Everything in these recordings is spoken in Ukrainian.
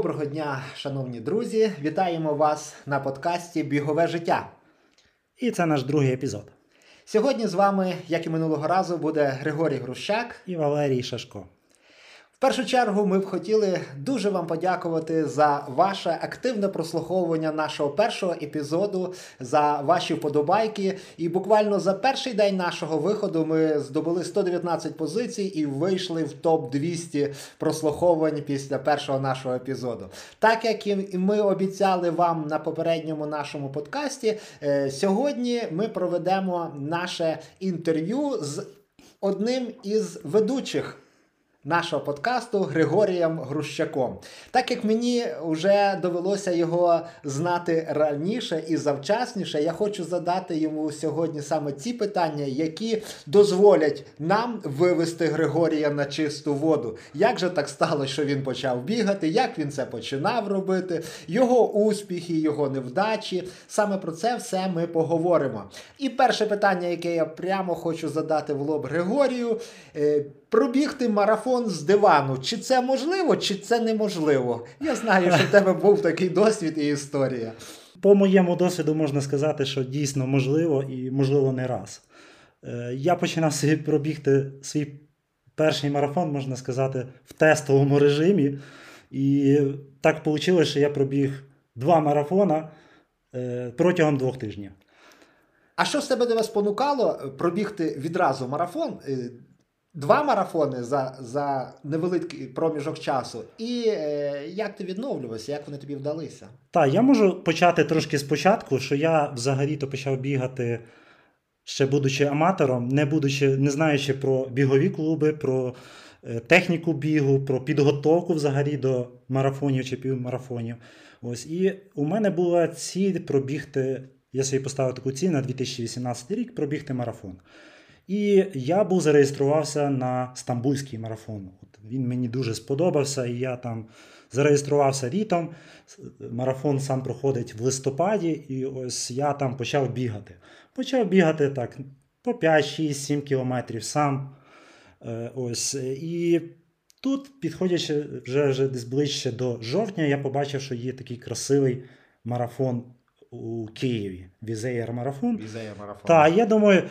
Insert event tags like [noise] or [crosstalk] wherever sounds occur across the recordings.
Доброго дня, шановні друзі! Вітаємо вас на подкасті Бігове життя. І це наш другий епізод. Сьогодні з вами, як і минулого разу, буде Григорій Грущак і Валерій Шашко. Першу чергу ми б хотіли дуже вам подякувати за ваше активне прослуховування нашого першого епізоду, за ваші вподобайки. І буквально за перший день нашого виходу ми здобули 119 позицій і вийшли в топ 200 прослуховувань після першого нашого епізоду. Так як і ми обіцяли вам на попередньому нашому подкасті, е, сьогодні ми проведемо наше інтерв'ю з одним із ведучих нашого подкасту Григорієм Грущаком. Так як мені вже довелося його знати раніше і завчасніше, я хочу задати йому сьогодні саме ці питання, які дозволять нам вивести Григорія на чисту воду. Як же так сталося, що він почав бігати, як він це починав робити, його успіхи, його невдачі. Саме про це все ми поговоримо. І перше питання, яке я прямо хочу задати в лоб Григорію. Е, пробігти марафон з дивану. Чи це можливо, чи це неможливо? Я знаю, що в тебе був такий досвід і історія. По моєму досвіду можна сказати, що дійсно можливо і можливо не раз. Е, я починав собі пробігти свій перший марафон, можна сказати, в тестовому режимі. І так вийшло, що я пробіг два марафона е, протягом двох тижнів. А що з тебе тебе спонукало пробігти відразу марафон? Два марафони за за невеликий проміжок часу. І е, як ти відновлювався, як вони тобі вдалися? Так, я можу почати трошки спочатку, що я взагалі-то почав бігати, ще будучи аматором, не будучи, не знаючи про бігові клуби, про е, техніку бігу, про підготовку взагалі до марафонів чи півмарафонів. Ось. І у мене була ціль пробігти. Я собі поставив таку ціль на 2018 рік пробігти марафон. І я був зареєструвався на стамбульський марафон. От Він мені дуже сподобався, і я там зареєструвався літом. Марафон сам проходить в листопаді, і ось я там почав бігати. Почав бігати так по 5, 6, 7 кілометрів сам. Е, ось. І тут, підходячи вже вже десь ближче до жовтня, я побачив, що є такий красивий марафон у Києві. Wizz Air марафон. Wizz Air марафон. Так, я думаю.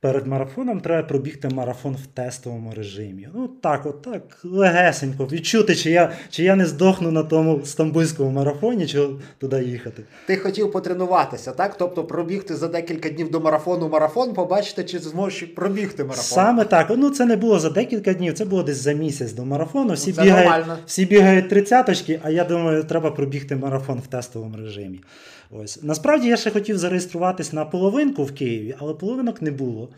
Перед марафоном треба пробігти марафон в тестовому режимі. Ну так, от так, легесенько, відчути, чи я чи я не здохну на тому стамбульському марафоні, чи туди їхати. Ти хотів потренуватися, так? Тобто пробігти за декілька днів до марафону марафон, побачити, чи зможеш пробігти марафон. Саме так. Ну це не було за декілька днів, це було десь за місяць до марафону. Всі це бігають нормально. всі бігають тридцяточки, а я думаю, треба пробігти марафон в тестовому режимі. Ось насправді я ще хотів зареєструватись на половинку в Києві, але половинок не було.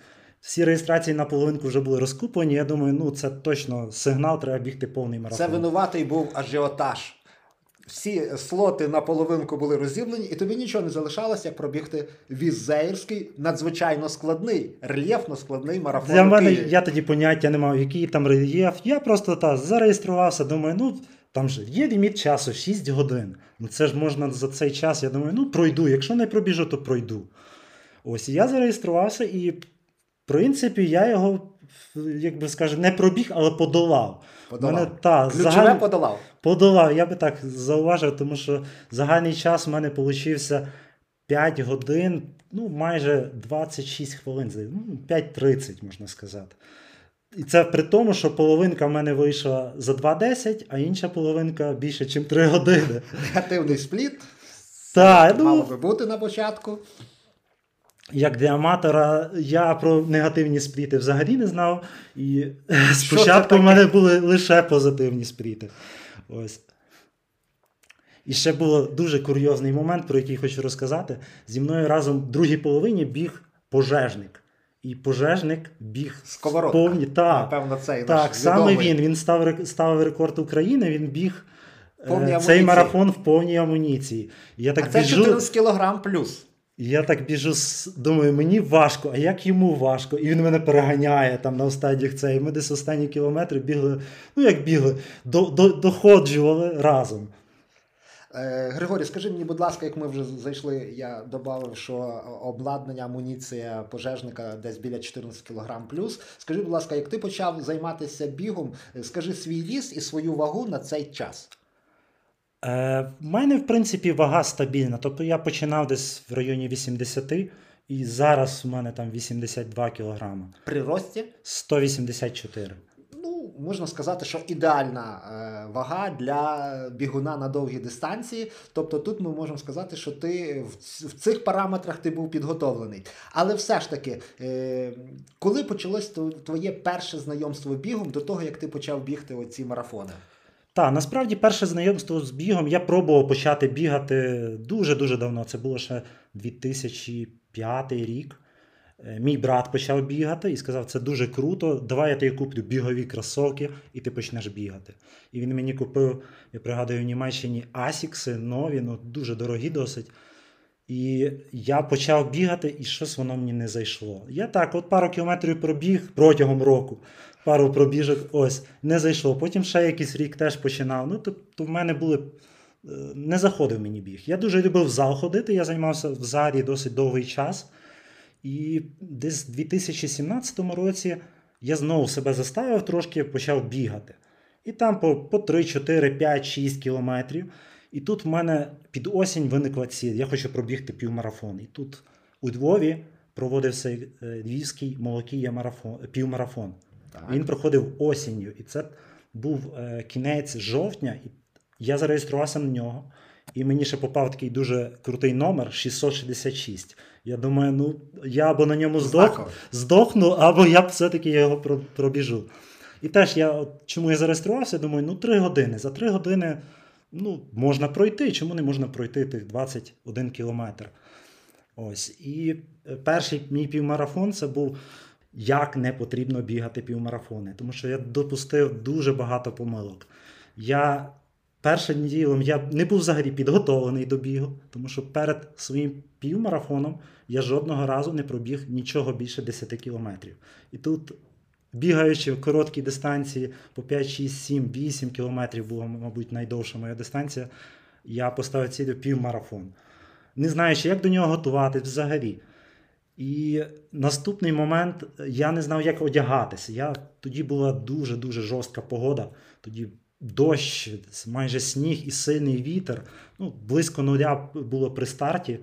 Всі реєстрації на половинку вже були розкуплені. Я думаю, ну це точно сигнал, треба бігти повний марафон. Це винуватий був ажіотаж. Всі слоти на половинку були розібрані, і тобі нічого не залишалося, як пробігти візеїрський, надзвичайно складний, рельєфно складний марафон. Для мене я тоді поняття не мав, який там рельєф. Я просто та зареєструвався, думаю, ну там ж є ліміт часу 6 годин. Ну це ж можна за цей час. Я думаю, ну пройду. Якщо не пробіжу, то пройду. Ось і я зареєструвався, і в принципі я його, як би скажемо, не пробіг, але подолав. Подолав. Мене, та, Ключове загаль... подолав. Подолав, я би так зауважив, тому що загальний час в мене получився 5 годин, ну майже 26 хвилин, ну 5.30, можна сказати. І це при тому, що половинка в мене вийшла за 2.10, а інша половинка більше, ніж 3 години. Негативний спліт. Так, ну, Мало би бути на початку. Як для аматора, я про негативні спліти взагалі не знав. І [laughs] Що спочатку в мене були лише позитивні спліти. Ось. І ще був дуже курйозний момент, про який хочу розказати. Зі мною разом в другій половині біг пожежник. І пожежник біг Сковородка. повні. Так, Напевно, цей так наш саме відомий. він. Він став, ставив рекорд України, він біг е, цей амуніції. марафон в повній амуніції. Я так а це біжу, 14 кілограм плюс. я так біжу, думаю, мені важко, а як йому важко? І він мене переганяє там на останніх цей. Ми десь останні кілометри бігли, ну як бігли, до, до, доходжували разом. Е, Григорій, скажи мені, будь ласка, як ми вже зайшли, я додав, що обладнання, амуніція пожежника десь біля 14 кг плюс. Скажи, будь ласка, як ти почав займатися бігом, е, скажи свій ріст і свою вагу на цей час. Е, в мене, в принципі, вага стабільна. Тобто я починав десь в районі 80, і зараз у мене там 82 кілограми. При рості 184. Можна сказати, що ідеальна е, вага для бігуна на довгі дистанції. Тобто тут ми можемо сказати, що ти в, цих параметрах ти був підготовлений. Але все ж таки, е, коли почалось твоє перше знайомство бігом до того, як ти почав бігти оці марафони? Так, насправді перше знайомство з бігом я пробував почати бігати дуже-дуже давно. Це було ще 2005 рік. Е, Мій брат почав бігати і сказав: це дуже круто. Давай я тобі куплю бігові кросовки, і ти почнеш бігати. І він мені купив, я пригадую, в Німеччині Асікси нові, ну дуже дорогі досить. І я почав бігати, і щось воно мені не зайшло. Я так, от пару кілометрів пробіг протягом року, пару пробіжок, ось, не зайшло. Потім ще якийсь рік теж починав. Ну, тобто в мене були. е, Не заходив мені біг. Я дуже любив в зал ходити, я займався в залі досить довгий час. І десь в 2017 році я знову себе заставив трошки, почав бігати. І там по, по 3, 4, 5, 6 кілометрів. І тут в мене під осінь виникла ціль. Я хочу пробігти півмарафон. І тут у Львові проводився е, львівський молокія марафон, півмарафон. Він проходив осінню, і це був е, кінець жовтня, і я зареєструвався на нього. І мені ще попав такий дуже крутий номер 666. Я думаю, ну я або на ньому здох, здохну, або я все-таки його пробіжу. І теж я, от, чому я зареєструвався, думаю, ну три години. За три години ну, можна пройти. Чому не можна пройти тих 21 кілометр? Ось. І е, перший мій півмарафон це був як не потрібно бігати півмарафони, тому що я допустив дуже багато помилок. Я першим ділом я не був взагалі підготовлений до бігу, тому що перед своїм півмарафоном я жодного разу не пробіг нічого більше 10 кілометрів. І тут, бігаючи в короткій дистанції по 5, 6, 7, 8 кілометрів була, мабуть, найдовша моя дистанція, я поставив цілю півмарафон. Не знаючи, як до нього готуватись взагалі. І наступний момент я не знав, як одягатися. Я, тоді була дуже-дуже жорстка погода. Тоді дощ, майже сніг і сильний вітер. Ну, близько нуля було при старті.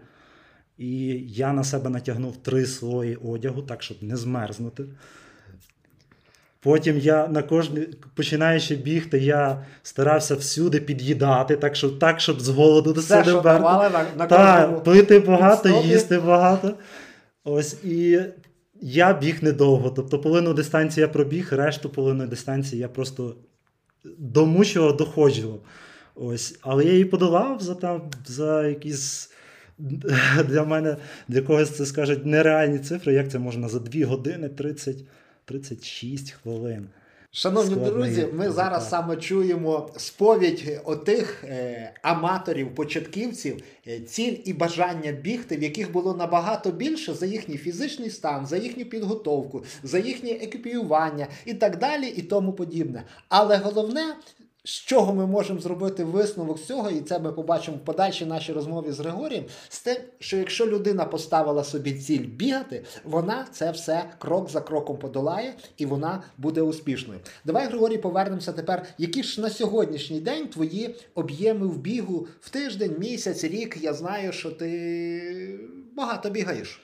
І я на себе натягнув три слої одягу, так, щоб не змерзнути. Потім я на кожний, починаючи бігти, я старався всюди під'їдати, так, щоб, так, щоб з голоду до себе на Так, пити багато, підстопі. їсти багато. Ось і я біг недовго. Тобто половину дистанції я пробіг, решту половину дистанції я просто домучував, доходило. Ось. Але я її подолав за там за якісь. [laughs] Для мене, для когось це скажуть нереальні цифри, як це можна за 2 години 30, 36 хвилин. Шановні Складний друзі, ми результат. зараз саме чуємо сповідь отих е, аматорів, початківців, е, ціль і бажання бігти, в яких було набагато більше за їхній фізичний стан, за їхню підготовку, за їхнє екіпіювання і так далі, і тому подібне. Але головне. З чого ми можемо зробити висновок з цього, і це ми побачимо в подальшій нашій розмові з Григорієм, з тим, що якщо людина поставила собі ціль бігати, вона це все крок за кроком подолає і вона буде успішною. Давай, Григорій, повернемося тепер. Які ж на сьогоднішній день твої об'єми в бігу в тиждень, місяць, рік? Я знаю, що ти багато бігаєш.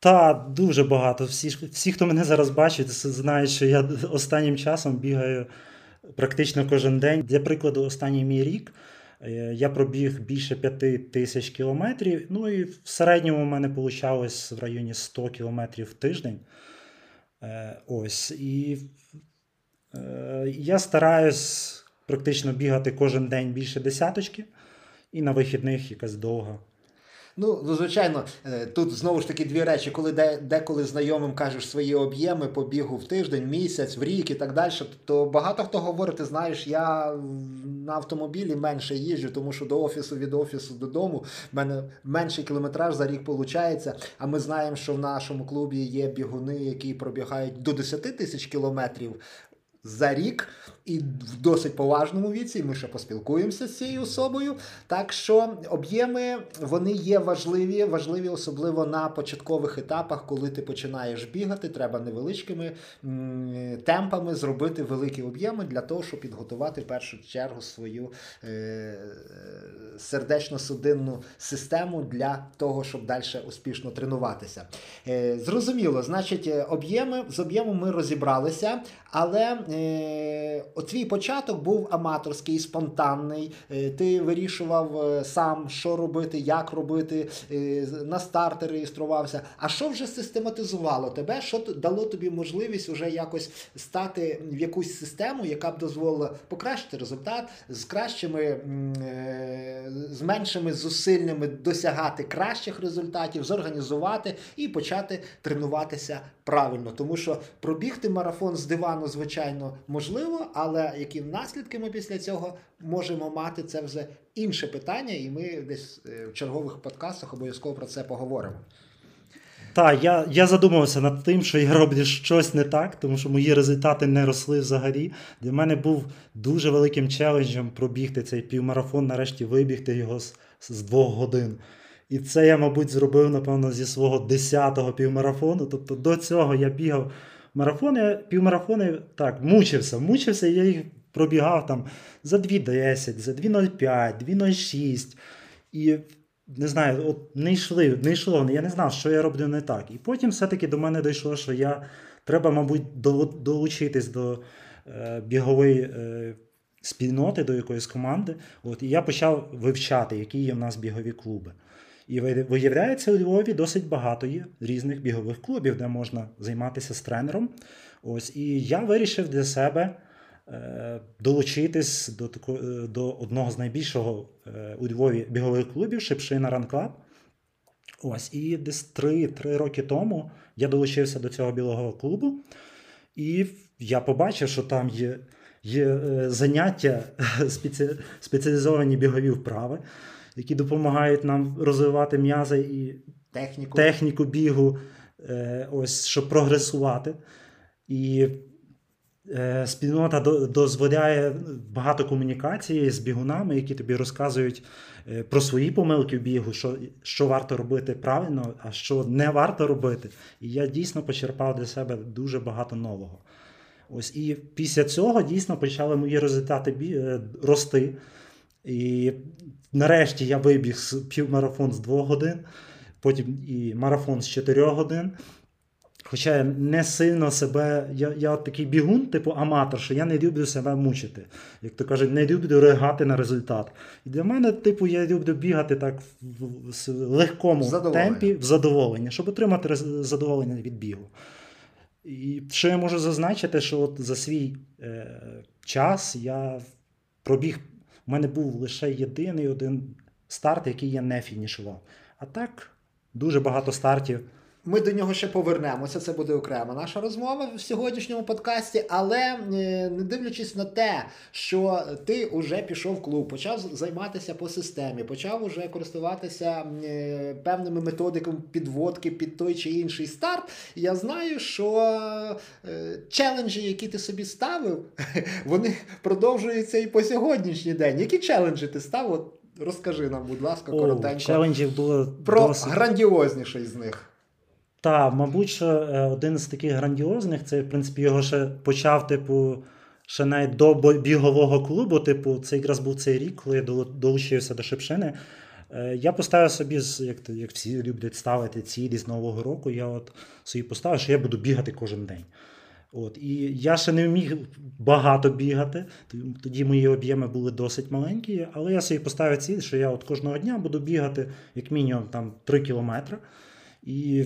Та дуже багато. Всі, всі, хто мене зараз бачить, знають, що я останнім часом бігаю практично кожен день. Для прикладу, останній мій рік е, я пробіг більше 5 тисяч кілометрів. Ну і в середньому в мене вийшло в районі 100 кілометрів в тиждень. Е, Ось. І е, я стараюсь практично бігати кожен день більше десяточки, і на вихідних якась довга. Ну, ну, звичайно, е, тут знову ж таки дві речі, коли де, деколи знайомим кажеш свої об'єми по бігу в тиждень, місяць, в рік і так далі, то багато хто говорить, знаєш, я на автомобілі менше їжджу, тому що до офісу від офісу додому в мене менший кілометраж за рік виходить. А ми знаємо, що в нашому клубі є бігуни, які пробігають до 10 тисяч кілометрів. за рік і в досить поважному віці. Ми ще поспілкуємося з цією особою. Так що об'єми вони є важливі, важливі особливо на початкових етапах, коли ти починаєш бігати. Треба невеличкими темпами зробити великі об'єми для того, щоб підготувати в першу чергу свою е, сердечно-судинну систему для того, щоб далі успішно тренуватися. Е, зрозуміло, значить, е, об'єми з об'ємом ми розібралися, але от твій початок був аматорський, спонтанний. Е, ти вирішував е, сам, що робити, як робити, е, на старти реєструвався. А що вже систематизувало тебе? Що дало тобі можливість вже якось стати в якусь систему, яка б дозволила покращити результат з кращими, з меншими зусиллями досягати кращих результатів, зорганізувати і почати тренуватися правильно. Тому що пробігти марафон з дивану, звичайно, можливо, але які наслідки ми після цього можемо мати, це вже інше питання, і ми десь е, в чергових подкастах обов'язково про це поговоримо. Так, я, я задумався над тим, що я роблю щось не так, тому що мої результати не росли взагалі. Для мене був дуже великим челенджем пробігти цей півмарафон, нарешті вибігти його з, з двох годин. І це я, мабуть, зробив, напевно, зі свого 10-го півмарафону. Тобто до цього я бігав марафони, півмарафони, так, мучився, мучився, я їх пробігав там за 2.10, за 2.05, 2.06. І не знаю, от не йшли, не йшло. Я не знав, що я роблю не так. І потім все-таки до мене дійшло, що я треба, мабуть, долучитись до е, бігової е, спільноти, до якоїсь команди. От, і я почав вивчати, які є в нас бігові клуби. І виявляється, у Львові досить багато є різних бігових клубів, де можна займатися з тренером. Ось, і я вирішив для себе е, долучитись до, тако, е, до одного з найбільшого е, у Львові бігових клубів Шипшина Club. Ось, і десь 3, 3 роки тому я долучився до цього білого клубу, і я побачив, що там є, є заняття [laughs] спеці, спеціалізовані бігові вправи, які допомагають нам розвивати м'язи і Техніку. техніку бігу, е, ось, щоб прогресувати. І е, спільнота до- дозволяє багато комунікації з бігунами, які тобі розказують е, про свої помилки в бігу, що, що варто робити правильно, а що не варто робити. І я дійсно почерпав для себе дуже багато нового. Ось і після цього дійсно почали мої результати бі- рости. І нарешті я вибіг з півмарафон з 2 годин, потім і марафон з 4 годин. Хоча я не сильно себе, я, я такий бігун, типу аматор, що я не люблю себе мучити. Як то кажуть, не люблю ригати на результат. І для мене, типу, я люблю бігати так в, в, в легкому Задоволення. темпі, в задоволення, щоб отримати задоволення від бігу. І що я можу зазначити, що от за свій е, час я пробіг. Мене був лише єдиний один старт, який я не фінішував. А так, дуже багато стартів. Ми до нього ще повернемося. Це буде окрема наша розмова в сьогоднішньому подкасті. Але е, не дивлячись на те, що ти вже пішов в клуб, почав займатися по системі, почав уже користуватися е, певними методиками підводки під той чи інший старт. Я знаю, що е, челенджі, які ти собі ставив, [laughs] вони продовжуються і по сьогоднішній день. Які челенджі ти ставив? Розкажи нам, будь ласка, О, коротенько челенджів було про досить. грандіозніший з них. Так, мабуть, що е, один з таких грандіозних, це, в принципі, його ще почав, типу, ще навіть до бігового клубу. Типу, це якраз був цей рік, коли я долучився до Шипшини. Е, Я поставив собі, як, як всі люблять ставити цілі з Нового року, я от собі поставив, що я буду бігати кожен день. От, і я ще не вміг багато бігати, тоді мої об'єми були досить маленькі, але я собі поставив ціль, що я от кожного дня буду бігати як мінімум там 3 кілометри. І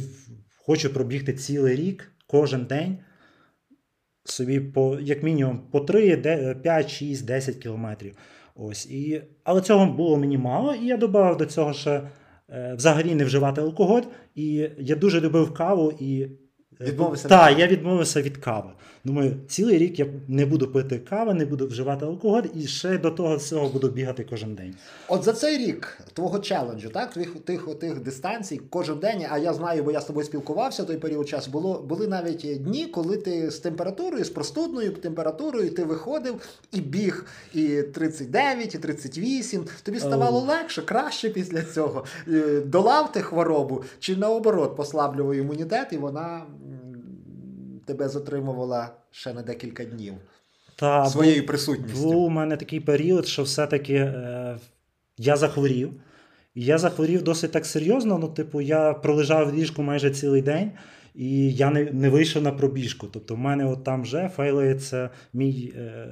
хочу пробігти цілий рік, кожен день. Собі по, як мінімум по 3, де- 5, 6, 10 кілометрів. Ось. І, але цього було мені мало, і я додав до цього ще е, взагалі не вживати алкоголь. І я дуже любив каву і Відмовився Так, я відмовився від кави. Думаю, цілий рік я не буду пити кави, не буду вживати алкоголь і ще до того всього буду бігати кожен день. От за цей рік твого челенджу, так, твоїх тих, тих дистанцій, кожен день, а я знаю, бо я з тобою спілкувався той період часу, було, були навіть дні, коли ти з температурою, з простудною температурою, ти виходив і біг і 39, і 38. Тобі ставало Оу. легше, краще після цього. Е, Долав ти хворобу, чи наоборот послаблював імунітет, і вона тебе затримувала ще на декілька днів Та, своєю був, присутністю. був у мене такий період, що все-таки е, я захворів. Я захворів досить так серйозно. Ну, типу, я пролежав в ліжку майже цілий день, і я не, не вийшов на пробіжку. Тобто, в мене от там вже фейлується мій е,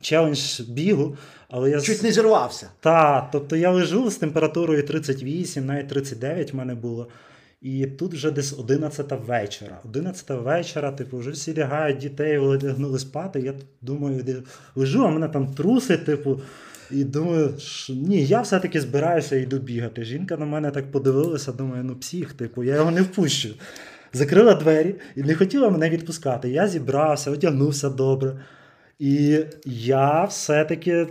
челендж бігу. Але я Чуть не зірвався. Та, тобто я лежу з температурою 38, навіть 39 в мене було. І тут вже десь 11 вечора. 11 вечора, типу, вже всі лягають, дітей лягнули спати. Я думаю, лежу, а мене там трусить, типу. І думаю, що ні, я все-таки збираюся йду бігати. Жінка на мене так подивилася, думаю, ну псих, типу, я його не впущу. Закрила двері і не хотіла мене відпускати. Я зібрався, одягнувся добре. І я все-таки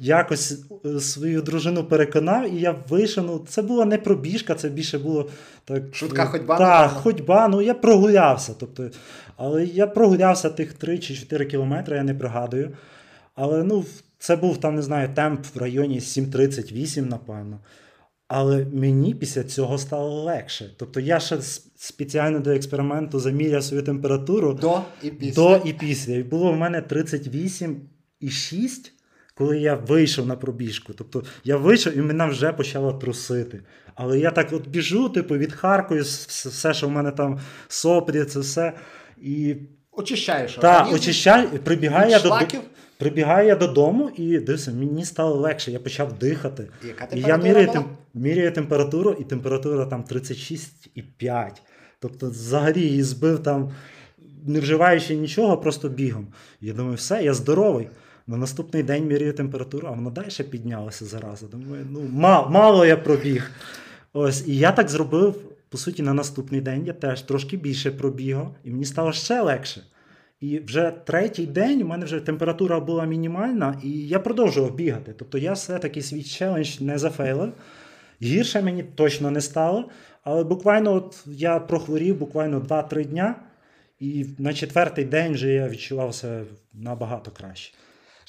якось е, свою дружину переконав, і я вийшов. Ну, це була не пробіжка, це більше було так. Швидка ходьба, Так, ходьба, ну я прогулявся. Тобто, але я прогулявся тих 3 чи 4 кілометри, я не пригадую. Але ну, це був там, не знаю, темп в районі 7.38, напевно. Але мені після цього стало легше. Тобто я ще спеціально до експерименту заміряв свою температуру До і після. до і після. І було в мене 38,6, коли я вийшов на пробіжку. Тобто я вийшов і мене вже почало трусити. Але я так от біжу, типу, відхаркую с- с- все, що в мене там соплі, це все. І Очищаєш. та, організм очищаю, прибігаю я, до, прибігаю я додому і дивися, мені стало легше, я почав дихати. Яка І я міряю, тем, міряю температуру, і температура там 36,5. Тобто, взагалі її збив там, не вживаючи нічого, просто бігом. Я думаю, все, я здоровий. На наступний день міряю температуру, а воно далі піднялося зараза. Думаю, ну мало, мало я пробіг. Ось, і я так зробив, по суті, на наступний день я теж трошки більше пробігав, і мені стало ще легше. І вже третій день у мене вже температура була мінімальна, і я продовжував бігати. Тобто я все-таки свій челендж не зафейлив. Гірше мені точно не стало. Але буквально от я прохворів буквально 2-3 дня, і на четвертий день вже я відчував себе набагато краще.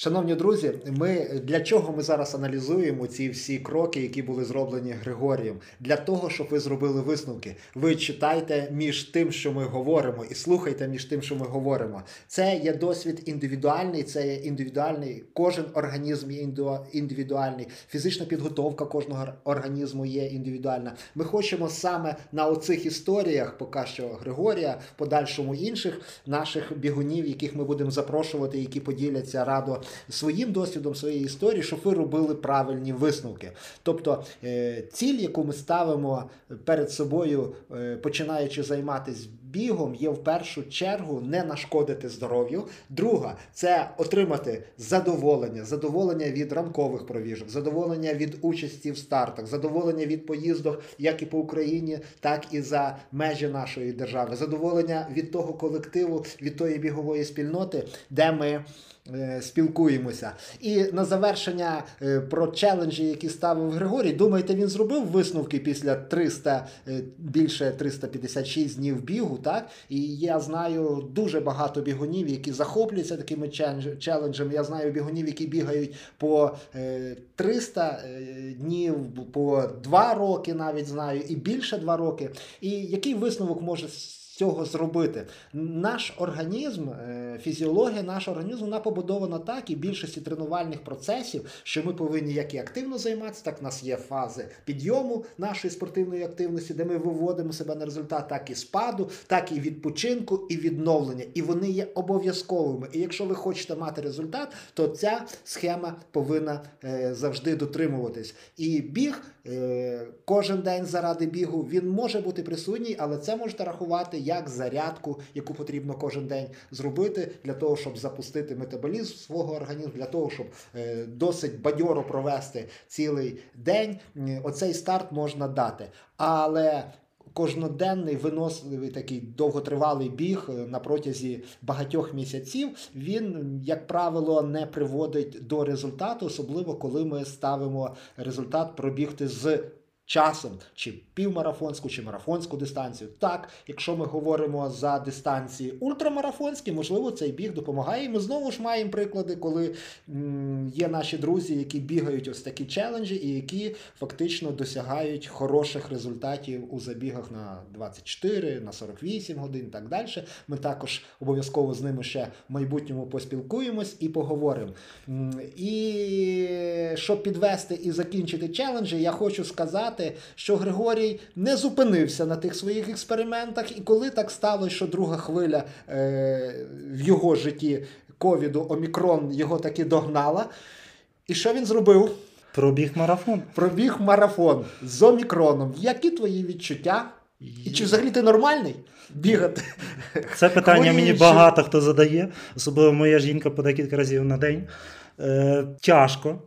Шановні друзі, ми для чого ми зараз аналізуємо ці всі кроки, які були зроблені Григорієм? Для того, щоб ви зробили висновки. Ви читайте між тим, що ми говоримо, і слухайте між тим, що ми говоримо. Це є досвід індивідуальний, це є індивідуальний. Кожен організм є індивідуальний. Фізична підготовка кожного організму є індивідуальна. Ми хочемо саме на оцих історіях, поки що Григорія, подальшому інших наших бігунів, яких ми будемо запрошувати, які поділяться радо своїм досвідом, своєї історії, щоб робили правильні висновки. Тобто е, ціль, яку ми ставимо перед собою, е, починаючи займатися бігом, є в першу чергу не нашкодити здоров'ю. Друга це отримати задоволення, задоволення від ранкових пробіжок, задоволення від участі в стартах, задоволення від поїздок як і по Україні, так і за межі нашої держави, задоволення від того колективу, від тої бігової спільноти, де ми. е, Спілкуємося. І на завершення е, про челенджі, які ставив Григорій. Думаєте, він зробив висновки після 300, е, більше 356 днів бігу, так? І я знаю дуже багато бігунів, які захоплюються такими челенджами. Я знаю бігунів, які бігають по е, 300 е, днів, по 2 роки навіть знаю, і більше 2 роки. І який висновок може цього зробити? Наш організм, е, фізіологія нашого організму вона побудована так і більшості тренувальних процесів, що ми повинні як і активно займатися, так в нас є фази підйому нашої спортивної активності, де ми виводимо себе на результат, так і спаду, так і відпочинку, і відновлення. І вони є обов'язковими. І якщо ви хочете мати результат, то ця схема повинна е, завжди дотримуватись. І біг кожен день заради бігу він може бути присутній, але це можете рахувати як зарядку, яку потрібно кожен день зробити для того, щоб запустити метаболізм свого організму, для того, щоб е, досить бадьоро провести цілий день. Оцей старт можна дати. Але кожноденний виносливий такий довготривалий біг е, на протязі багатьох місяців, він, як правило, не приводить до результату, особливо коли ми ставимо результат пробігти з часом, чи півмарафонську, чи марафонську дистанцію. Так, якщо ми говоримо за дистанції ультрамарафонські, можливо, цей біг допомагає. І ми знову ж маємо приклади, коли є наші друзі, які бігають ось такі челенджі, і які фактично досягають хороших результатів у забігах на 24, на 48 годин і так далі. Ми також обов'язково з ними ще в майбутньому поспілкуємось і поговоримо. І щоб підвести і закінчити челенджі, я хочу сказати, що Григорій не зупинився на тих своїх експериментах, і коли так сталося, що друга хвиля е, в його житті ковіду Омікрон його таки догнала. І що він зробив? Пробіг марафон. Пробіг марафон з Омікроном. Які твої відчуття? І чи взагалі ти нормальний бігати? Це питання мені багато хто задає, особливо моя жінка по декілька разів на день. Е, тяжко.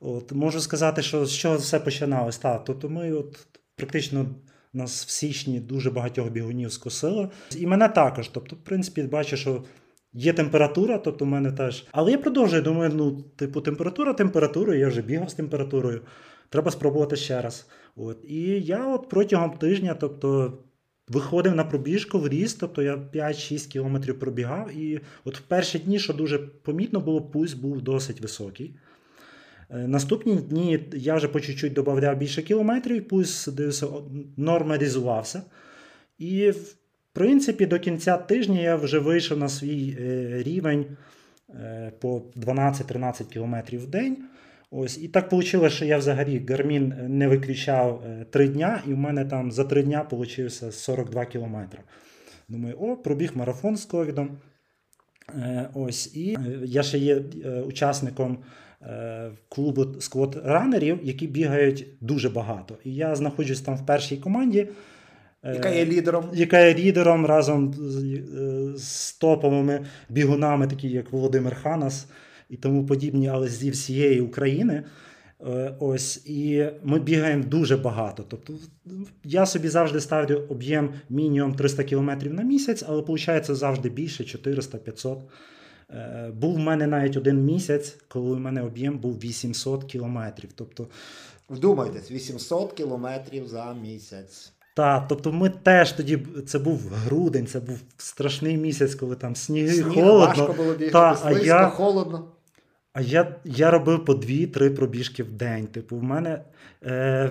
От, можу сказати, що з чого все починалось. Так, тобто ми от, практично нас в січні дуже багатьох бігунів скосило. І мене також. Тобто, в принципі, бачу, що є температура, тобто в мене теж. Але я продовжую, думаю, ну, типу, температура температурою, я вже бігав з температурою. Треба спробувати ще раз. От. І я от протягом тижня, тобто виходив на пробіжку в ріст, тобто я 5-6 кілометрів пробігав. І от в перші дні, що дуже помітно було, пульс був досить високий. Е, Наступні дні я вже по чуть-чуть додавав більше кілометрів, і пульс дивився, нормалізувався. І, в принципі, до кінця тижня я вже вийшов на свій е, рівень е, по 12-13 кілометрів в день. Ось, і так вийшло, що я взагалі Garmin не виключав е, 3 дня, і в мене там за 3 дня вийшло 42 кілометри. Думаю, о, пробіг марафон з ковідом. Ось, і я ще є учасником е, клубу сквот-ранерів, які бігають дуже багато. І я знаходжусь там в першій команді. е, Яка є лідером? яка є лідером разом з, топовими бігунами, такі як Володимир Ханас і тому подібні, але зі всієї України. Е, Ось, і ми бігаємо дуже багато. Тобто, я собі завжди ставлю об'єм мінімум 300 км на місяць, але виходить завжди більше 400-500. Е, Був в мене навіть один місяць, коли у мене об'єм був 800 кілометрів. Тобто, Вдумайтесь, 800 кілометрів за місяць. та, тобто ми теж тоді, це був грудень, це був страшний місяць, коли там сніги, Сніг, холодно. важко було бігти, Та, а я- холодно. А я, я робив по 2-3 пробіжки в день. Типу, в мене е,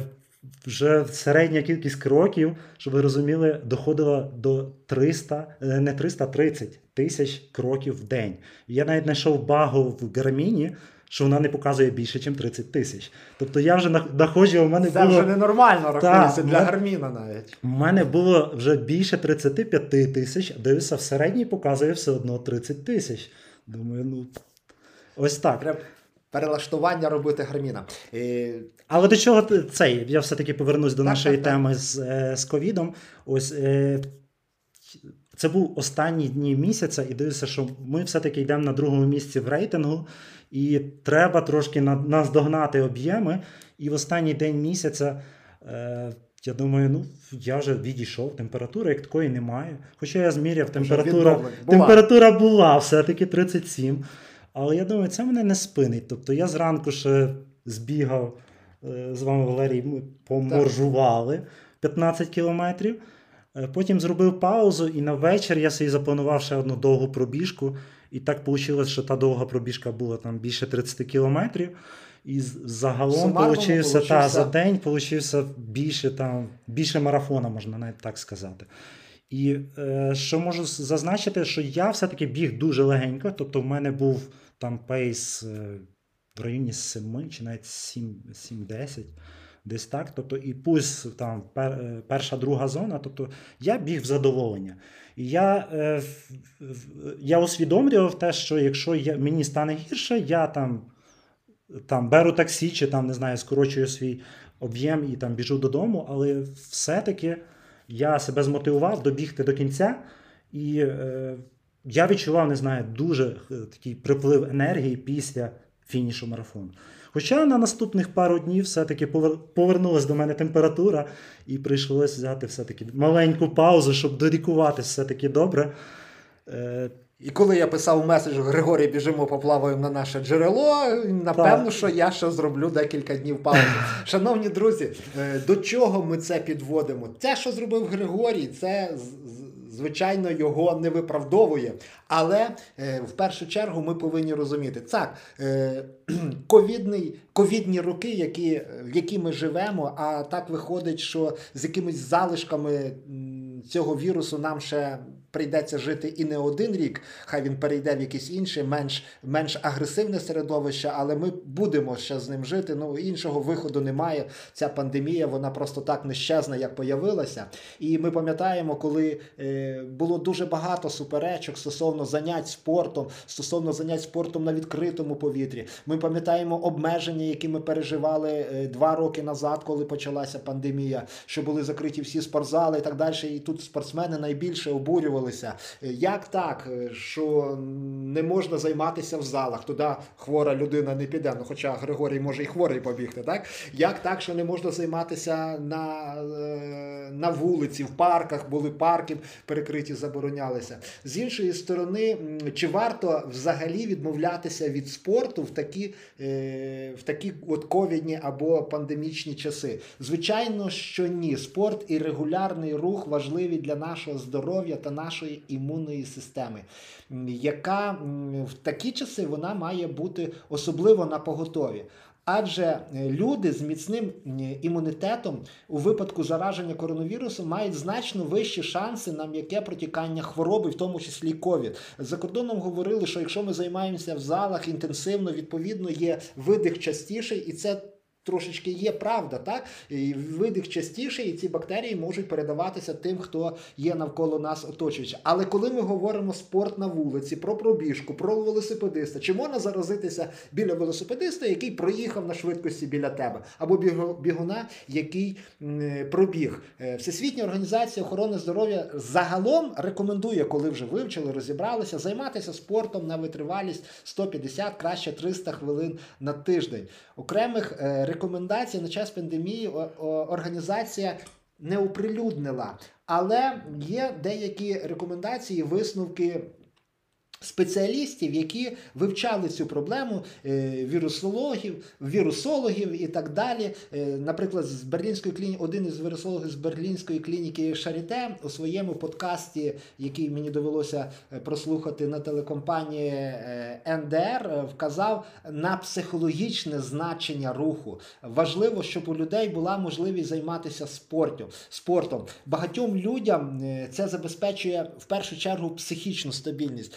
вже середня кількість кроків, щоб ви розуміли, доходила до 300, е, не 330 тисяч кроків в день. Я навіть знайшов багу в Гарміні, що вона не показує більше, ніж 30 тисяч. Тобто я вже находжу, у мене Це було. вже ненормально рахується для Гарміна навіть. У мене було вже більше 35 тисяч, а дивишся, в середній показує все одно 30 тисяч. Думаю, ну. Ось так. Треба перелаштування робити Гарміна. Е, Але до чого цей? Я все-таки повернусь до Так, нашої так, так. теми з, е, з ковідом. Ось е, це був останні дні місяця, і дивлюся, що ми все-таки йдемо на другому місці в рейтингу, і треба трошки на- наздогнати об'єми. І в останній день місяця. Е, я думаю, ну я вже відійшов, температури як такої немає. Хоча я зміряв, температура. Була. температура була все-таки 37. Але я думаю, це мене не спинить. Тобто я зранку ще збігав е, з вами, Валерій, ми поморжували 15 кілометрів. Е, Потім зробив паузу, і на вечір я собі запланував ще одну довгу пробіжку. І так вийшло, що та довга пробіжка була там більше 30 кілометрів. І загалом Сумарно получився, та, за день получився більше, там, більше марафона, можна навіть так сказати. І е, що можу зазначити, що я все-таки біг дуже легенько, тобто в мене був там пейс е, в районі 7 чи навіть 7, 7-10, десь так. Тобто і пульс там е, перша, друга зона. Тобто я біг в задоволення. І я, е, я усвідомлював те, що якщо я, мені стане гірше, я там, там беру таксі чи там, не знаю, скорочую свій об'єм і там біжу додому, але все-таки я себе змотивував добігти до кінця, і е, я відчував, не знаю, дуже е, такий приплив енергії після фінішу марафону. Хоча на наступних пару днів все-таки повернулася до мене температура, і прийшлося взяти все-таки маленьку паузу, щоб дорікувати все-таки добре. Е, І коли я писав меседж Григорій, біжимо, поплаваємо на наше джерело, напевно, Так. що я ще зроблю декілька днів паузи. Шановні друзі, е, до чого ми це підводимо? Те, що зробив Григорій, це звичайно його не виправдовує. Але е, в першу чергу ми повинні розуміти, так, е, [clears throat] ковідний, ковідні роки, які, в які ми живемо, а так виходить, що з якимись залишками цього вірусу нам ще прийдеться жити і не один рік. Хай він перейде в якесь інше, менш, менш агресивне середовище, але ми будемо ще з ним жити. Ну іншого виходу немає. Ця пандемія вона просто так не щезне, як появилася. І ми пам'ятаємо, коли е, було дуже багато суперечок стосовно занять спортом, стосовно занять спортом на відкритому повітрі. Ми пам'ятаємо обмеження, які ми переживали е, два роки назад, коли почалася пандемія, що були закриті всі спортзали і так далі. І тут спортсмени найбільше обурювалися. Е, Як так, е, що не можна займатися в залах? Туди хвора людина не піде. Ну, хоча Григорій може і хворий побігти, так? Як так, що не можна займатися на, е, на вулиці, в парках, були парки перекриті, заборонялися. З іншої сторони, чи варто взагалі відмовлятися від спорту в такі, в такі от ковідні або пандемічні часи? Звичайно, що ні. Спорт і регулярний рух важливі для нашого здоров'я та нашої імунної системи, яка в такі часи вона має бути особливо на поготові. Адже е, люди з міцним імунітетом у випадку зараження коронавірусом мають значно вищі шанси на м'яке протікання хвороби, в тому числі ковід. За кордоном говорили, що якщо ми займаємося в залах інтенсивно, відповідно є видих частіший, і це. Трошечки є правда, так? І видих частіший, і ці бактерії можуть передаватися тим, хто є навколо нас оточуючи. Але коли ми говоримо спорт на вулиці, про пробіжку, про велосипедиста, чи можна заразитися біля велосипедиста, який проїхав на швидкості біля тебе, або бігуна, який пробіг? Е, Всесвітня організація охорони здоров'я загалом рекомендує, коли вже вивчили, розібралися, займатися спортом на витривалість 150, краще 300 хвилин на тиждень. Окремих е, рекомендацій на час пандемії організація не оприлюднила, але є деякі рекомендації, висновки. Спеціалістів, які вивчали цю проблему, е, вірусологів, вірусологів і так далі. Е, Наприклад, з Берлінської клініки, один із вірусологів з Берлінської клініки Шаріте у своєму подкасті, який мені довелося е, прослухати на телекомпанії НДР, вказав на психологічне значення руху. Важливо, щоб у людей була можливість займатися спортом. спортом. Багатьом людям це забезпечує в першу чергу психічну стабільність.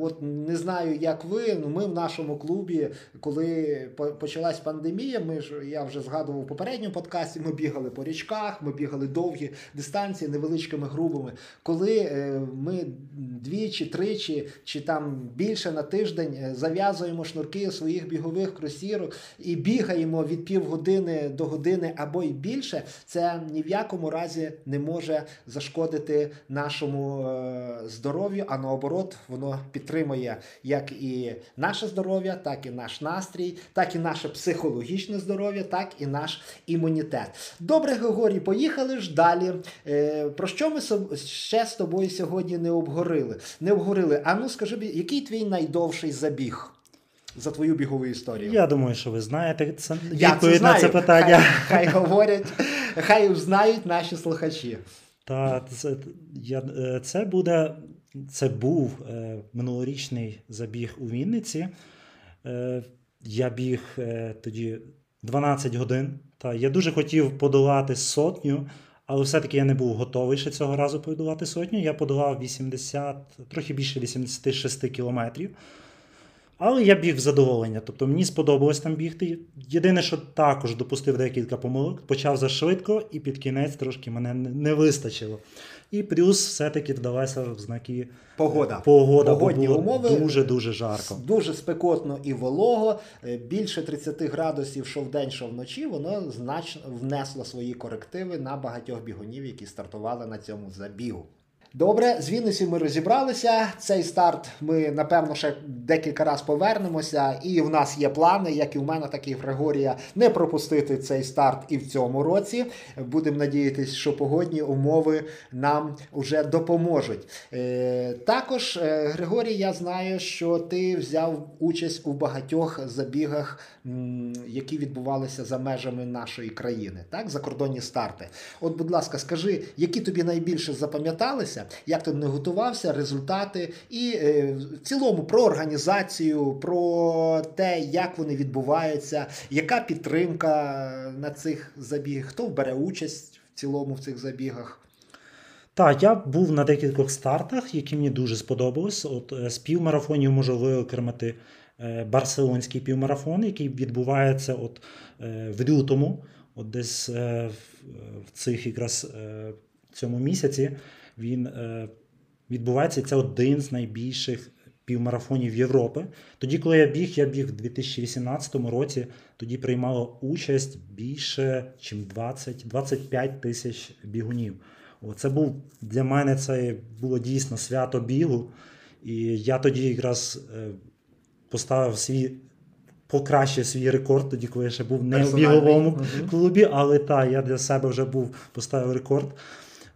От не знаю, як ви. Ну ми в нашому клубі, коли почалась пандемія, ми ж я вже згадував у попередньому подкасті. Ми бігали по річках, ми бігали довгі дистанції невеличкими групами. Коли е, ми двічі, тричі чи там більше на тиждень е, зав'язуємо шнурки своїх бігових кросірок і бігаємо від півгодини до години або й більше, це ні в якому разі не може зашкодити нашому е, здоров'ю, а наоборот, воно підтримує як і наше здоров'я, так і наш настрій, так і наше психологічне здоров'я, так і наш імунітет. Добре, Григорій, поїхали ж далі. Е, про що ми ще з тобою сьогодні не обговорили? Не обговорили. А ну скажи, який твій найдовший забіг за твою бігову історію? Я думаю, що ви знаєте це Я відповідь на це питання. Хай, хай говорять, хай знають наші слухачі. Та це, я, е, це буде. Це був е, минулорічний забіг у Вінниці. Е, я біг е, тоді 12 годин. Та я дуже хотів подолати сотню, але все-таки я не був готовий ще цього разу подолати сотню. Я подолав 80, трохи більше 86 кілометрів. Але я біг в задоволення. Тобто мені сподобалось там бігти. Єдине, що також допустив декілька помилок, почав зашвидко, і під кінець трошки мене не вистачило. І плюс все-таки вдалася в знаки Погода. погода, бо Погодні було умови. дуже-дуже жарко. Дуже спекотно і волого, е, більше 30 градусів, що вдень, що вночі, воно значно внесло свої корективи на багатьох бігунів, які стартували на цьому забігу. Добре, з Вінницею ми розібралися. Цей старт ми напевно ще декілька разів повернемося. І в нас є плани, як і в мене, так і в Григорія, не пропустити цей старт і в цьому році. Будемо надіятися, що погодні умови нам вже допоможуть. Е, також, е, Григорій, я знаю, що ти взяв участь у багатьох забігах, які відбувалися за межами нашої країни, так, закордонні старти. От, будь ласка, скажи, які тобі найбільше запам'яталися, як ти не готувався, результати, і е, в цілому про організацію, про те, як вони відбуваються, яка підтримка на цих забігах, хто бере участь в цілому в цих забігах. Так, я був на декількох стартах, які мені дуже сподобались. От е, з півмарафонів можу виокремити барселонський півмарафон, який відбувається от е, в лютому, от десь е, в, цих якраз е, цьому місяці. Він е, відбувається. Це один з найбільших півмарафонів Європи. Тоді, коли я біг, я біг в 2018 році. Тоді приймало участь більше, ніж 20-25 тисяч бігунів. Це був для мене це було дійсно свято бігу. І я тоді якраз е, поставив свій, покращив свій рекорд, тоді, коли я ще був не в біговому клубі, але так, я для себе вже був поставив рекорд.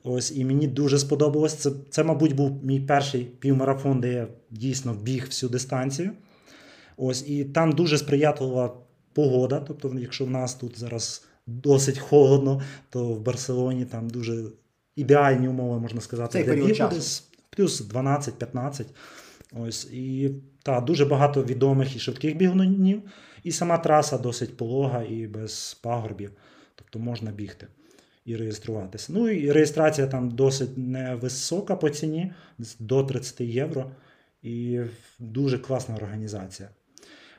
Ось, і мені дуже сподобалось. Це, це, мабуть, був мій перший півмарафон, де я дійсно біг всю дистанцію. Ось, і там дуже сприятлива погода. Тобто, якщо в нас тут зараз досить холодно, то в Барселоні там дуже ідеальні умови, можна сказати, Цей для бігу, плюс 12-15. Ось, і та, дуже багато відомих і швидких бігунів. І сама траса досить полога і без пагорбів. Тобто можна бігти і реєструватися. Ну і реєстрація там досить невисока по ціні, до 30 євро. І дуже класна організація.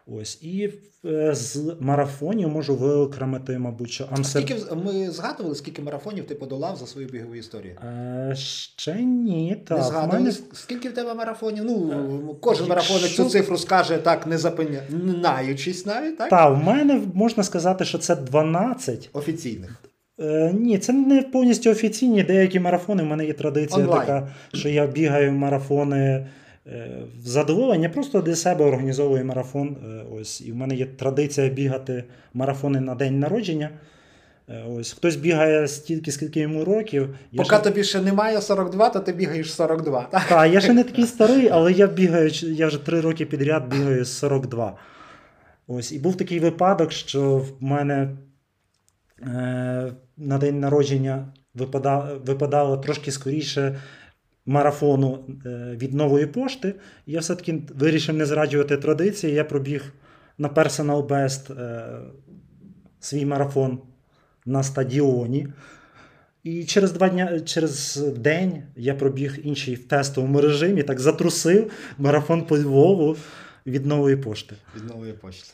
Ось. І е, з марафонів можу виокремити, мабуть, що Амстер... Скільки ми згадували, скільки марафонів ти подолав за свою бігову історію? Е, ще ні. не Так, в згадували, мене... скільки в тебе марафонів? Ну, кожен якщо- марафонець цю цифру скаже так, не запинаючись навіть, так? Та, в мене можна сказати, що це 12. Офіційних. Е, ні, це не повністю офіційні. Деякі марафони. У мене є традиція Онлайн. така, що я бігаю марафони е, в задоволення, просто для себе організовую марафон. Е, ось, і в мене є традиція бігати марафони на день народження. Е, ось, хтось бігає стільки, скільки йому років. Я Поки ще- тобі ще немає 42, то ти бігаєш 42. Так? Та, я ще не [laughs] такий старий, але я бігаю, я вже три роки підряд бігаю з 42. Ось, і був такий випадок, що в мене е, на день народження випадало, випадало трошки скоріше марафону е, від нової пошти. Я все-таки вирішив не зраджувати традиції. Я пробіг на Personal Best е, свій марафон на стадіоні. І через два дня, через день я пробіг інший в тестовому режимі, так затрусив марафон по Львову від нової пошти. Від нової почти.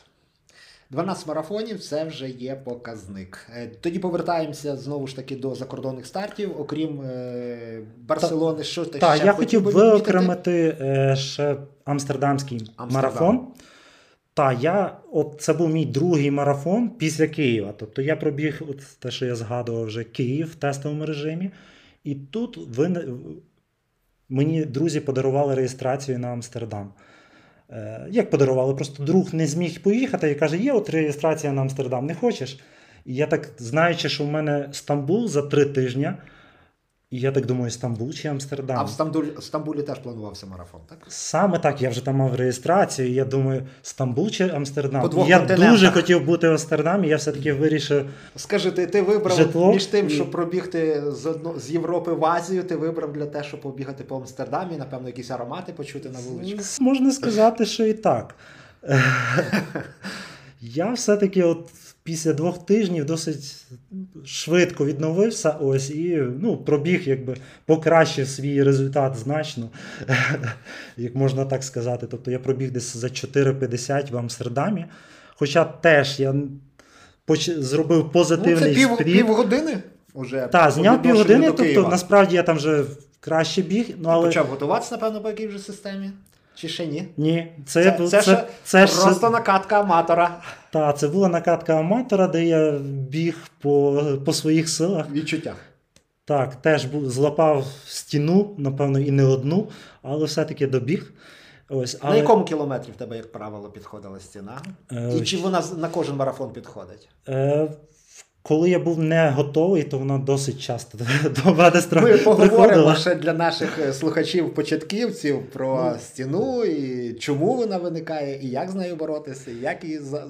12 марафонів це вже є показник. Е, Тоді повертаємося знову ж таки до закордонних стартів, окрім е, Барселони. Що ти Так, ще я хотів виокремити е, ще амстердамський Амстердам. марафон. Та я, от це був мій другий марафон після Києва. Тобто я пробіг от те, що я згадував вже Київ в тестовому режимі. І тут ви, мені друзі подарували реєстрацію на Амстердам. Е, як подарували? Просто друг не зміг поїхати і каже: є от реєстрація на Амстердам, не хочеш? І я так, знаючи, що в мене Стамбул за три тижні, і я так думаю, Стамбул чи Амстердам. А в Стамбулі, в Стамбулі теж планувався марафон, так? Саме так, я вже там мав реєстрацію, і я думаю, Стамбул чи Амстердам. По я дуже хотів бути в Амстердамі, я все-таки вирішив. Скажи, ти, ти вибрав Житло між тим, і- щоб пробігти з, одно, з Європи в Азію, ти вибрав для те, щоб побігати по Амстердамі, напевно, якісь аромати почути на вуличках. Можна сказати, що і так. [laughs] Я все-таки от після двох тижнів досить швидко відновився. Ось і ну, пробіг, якби покращив свій результат значно, [laughs] як можна так сказати. Тобто я пробіг десь за 4,50 в Амстердамі. Хоча теж я поч- зробив Ну, позитивний це пів, півгодини вже. Так, зняв півгодини, тобто Києва. насправді я там вже краще біг, ну але Почав готуватися, напевно, по якій вже системі. Чи ще ні? ні, це, Це, це, це, це ж просто накатка аматора. Та, це була накатка аматора, де я біг по, по своїх силах. Відчуттях. Так, теж був, злапав стіну, напевно, і не одну, але все-таки добіг. Ось, але, На якому кілометрі в тебе, як правило, підходила стіна? Е, І чи вона на кожен марафон підходить? Е, коли я був не готовий, то вона досить часто [laughs] до мене стра- Ми поговоримо ще для наших е, слухачів-початківців Ну. про стіну, і чому вона виникає, і як з нею боротися, і як її за-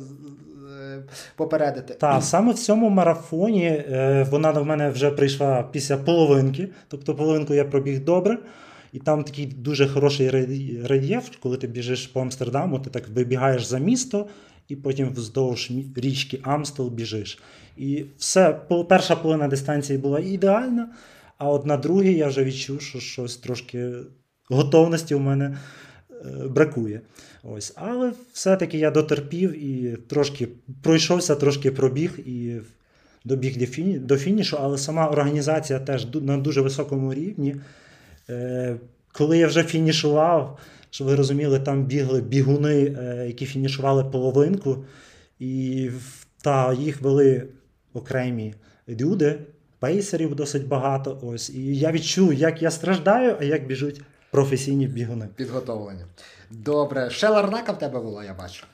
е, попередити. Та саме в цьому марафоні е, вона до мене вже прийшла після половинки, тобто половинку я пробіг добре. І там такий дуже хороший рельєф, коли ти біжиш по Амстердаму, ти так вибігаєш за місто, і потім вздовж річки Амстел біжиш. І все, перша половина дистанції була ідеальна, а от на другій я вже відчув, що щось трошки готовності у мене е, бракує. Ось. Але все-таки я дотерпів і трошки пройшовся, трошки пробіг і добіг до фінішу, але сама організація теж на дуже високому рівні. Е, коли я вже фінішував, щоб ви розуміли, там бігли бігуни, е, які фінішували половинку, і та їх вели окремі люди, пейсерів досить багато. Ось. І я відчув, як я страждаю, а як біжуть професійні бігуни. Підготовлені. Добре. Ще ларнака в тебе була, я бачу.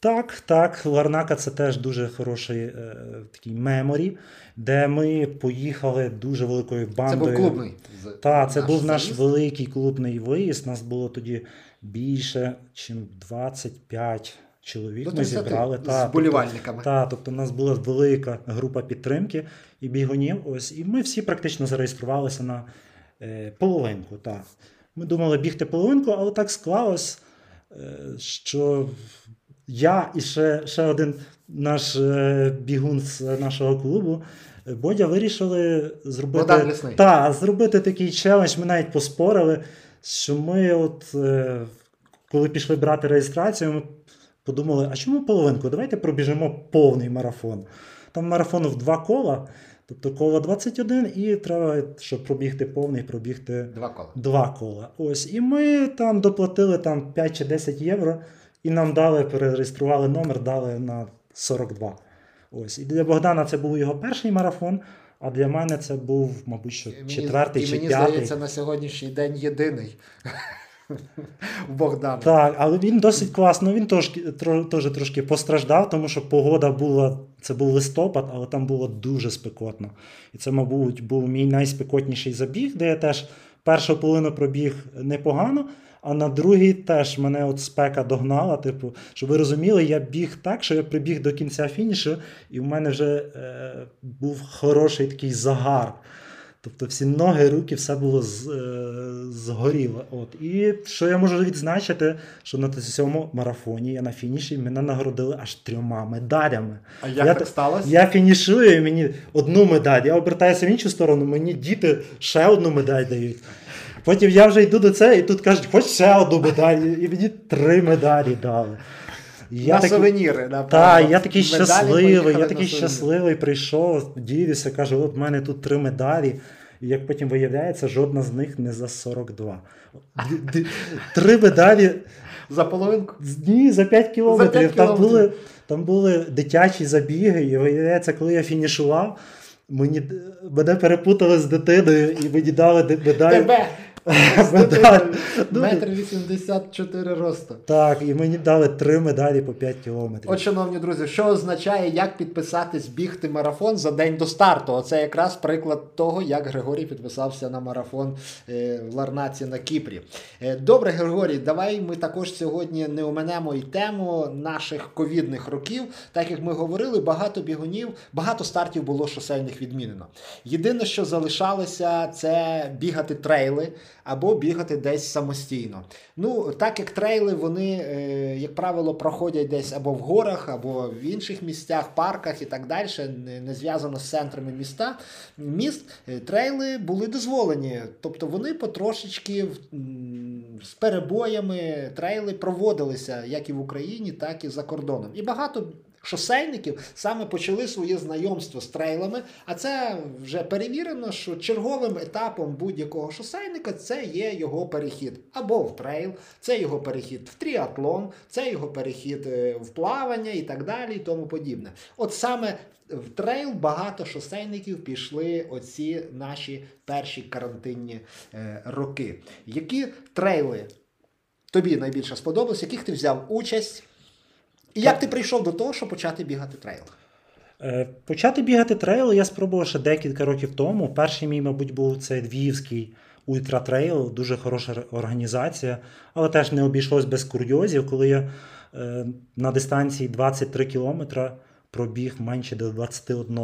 Так, так, Ларнака це теж дуже хороший е, такий меморі, де ми поїхали дуже великою бандою. Це був клубний. Так, це наш був наш заїзд. великий клубний виїзд. Нас було тоді більше, ніж 25 чоловік. До ми зібрали. з Та, вболівальниками. Тобто, та, тобто, у нас була велика група підтримки і бігунів. Ось, і ми всі практично зареєструвалися на е, половинку. Так. Ми думали бігти половинку, але так склалось, е, що я і ще, ще один наш е, бігун з нашого клубу. е, Бодя вирішили зробити, та, зробити такий челендж. Ми навіть поспорили, що ми, от, е, коли пішли брати реєстрацію, ми подумали, а чому половинку? Давайте пробіжимо повний марафон. Там марафон в два кола, тобто коло 21, і треба, щоб пробігти повний, пробігти Два кола. два кола. Ось. І ми там доплатили там 5 чи 10 євро, і нам дали, перереєстрували номер, дали на 42. Ось. І для Богдана це був його перший марафон, а для мене це був, мабуть, що І мені- четвертий і мені здається, на сьогоднішній день єдиний. У [laughs] Богдана. Так, але він досить класно. Він трошки, тро- трошки постраждав, тому що погода була, це був листопад, але там було дуже спекотно. І це, мабуть, був мій найспекотніший забіг, де я теж першу половину пробіг непогано, а на другій теж мене от спека догнала. Типу, щоб ви розуміли, я біг так, що я прибіг до кінця фінішу, і в мене вже е, був хороший такий загар. Тобто всі ноги, руки, все було з, е, згоріло. От. І що я можу відзначити, що на цьому марафоні я на фініші мене нагородили аж трьома медалями. А як Я так сталося? Я фінішую, і мені одну медаль. Я обертаюся в іншу сторону, мені діти ще одну медаль дають. Потім я вже йду до це, і тут кажуть, хоч ще одну медаль, і мені три медалі дали. І на такий- сувеніри, так, я такий Медалі щасливий, я такий щасливий прийшов, ділюся, кажу, от в мене тут три медалі. І як потім виявляється, жодна з них не за 42. Д- д- Три медалі За половинку. ні, за 5 кілометрів. Там, кілометрів. були, там були дитячі забіги, і виявляється, коли я фінішував, мені, мене перепутали з дитиною і мені дали медаль. Тебе! [laughs] медаль. Ну, Метр 84 росту. Так, і мені дали три медалі по 5 кілометрів. От, шановні друзі, що означає, як підписатись бігти марафон за день до старту? Оце якраз приклад того, як Григорій підписався на марафон е, в Ларнаці на Кіпрі. Е, Добре, Григорій, давай ми також сьогодні не оминемо і тему наших ковідних років. Так як ми говорили, багато бігунів, багато стартів було шосейних відмінено. Єдине, що залишалося, це бігати трейли або бігати десь самостійно. Ну, так як трейли, вони, е, як правило, проходять десь або в горах, або в інших місцях, парках і так далі, не, зв'язано з центрами міста, міст, е, трейли були дозволені. Тобто вони потрошечки з перебоями трейли проводилися як і в Україні, так і за кордоном. І багато шосейників саме почали своє знайомство з трейлами. А це вже перевірено, що черговим етапом будь-якого шосейника це є його перехід або в трейл, це його перехід в тріатлон, це його перехід е, в плавання і так далі, і тому подібне. От саме в трейл багато шосейників пішли оці наші перші карантинні е, роки. Які трейли тобі найбільше сподобалось, яких ти взяв участь? І як ти прийшов до того, щоб почати бігати трейл? Е, Почати бігати трейл я спробував ще декілька років тому. Перший мій, мабуть, був це Львівський ультратрейл, дуже хороша організація, але теж не обійшлось без курйозів, коли я е, на дистанції 23 кілометра пробіг менше до 21.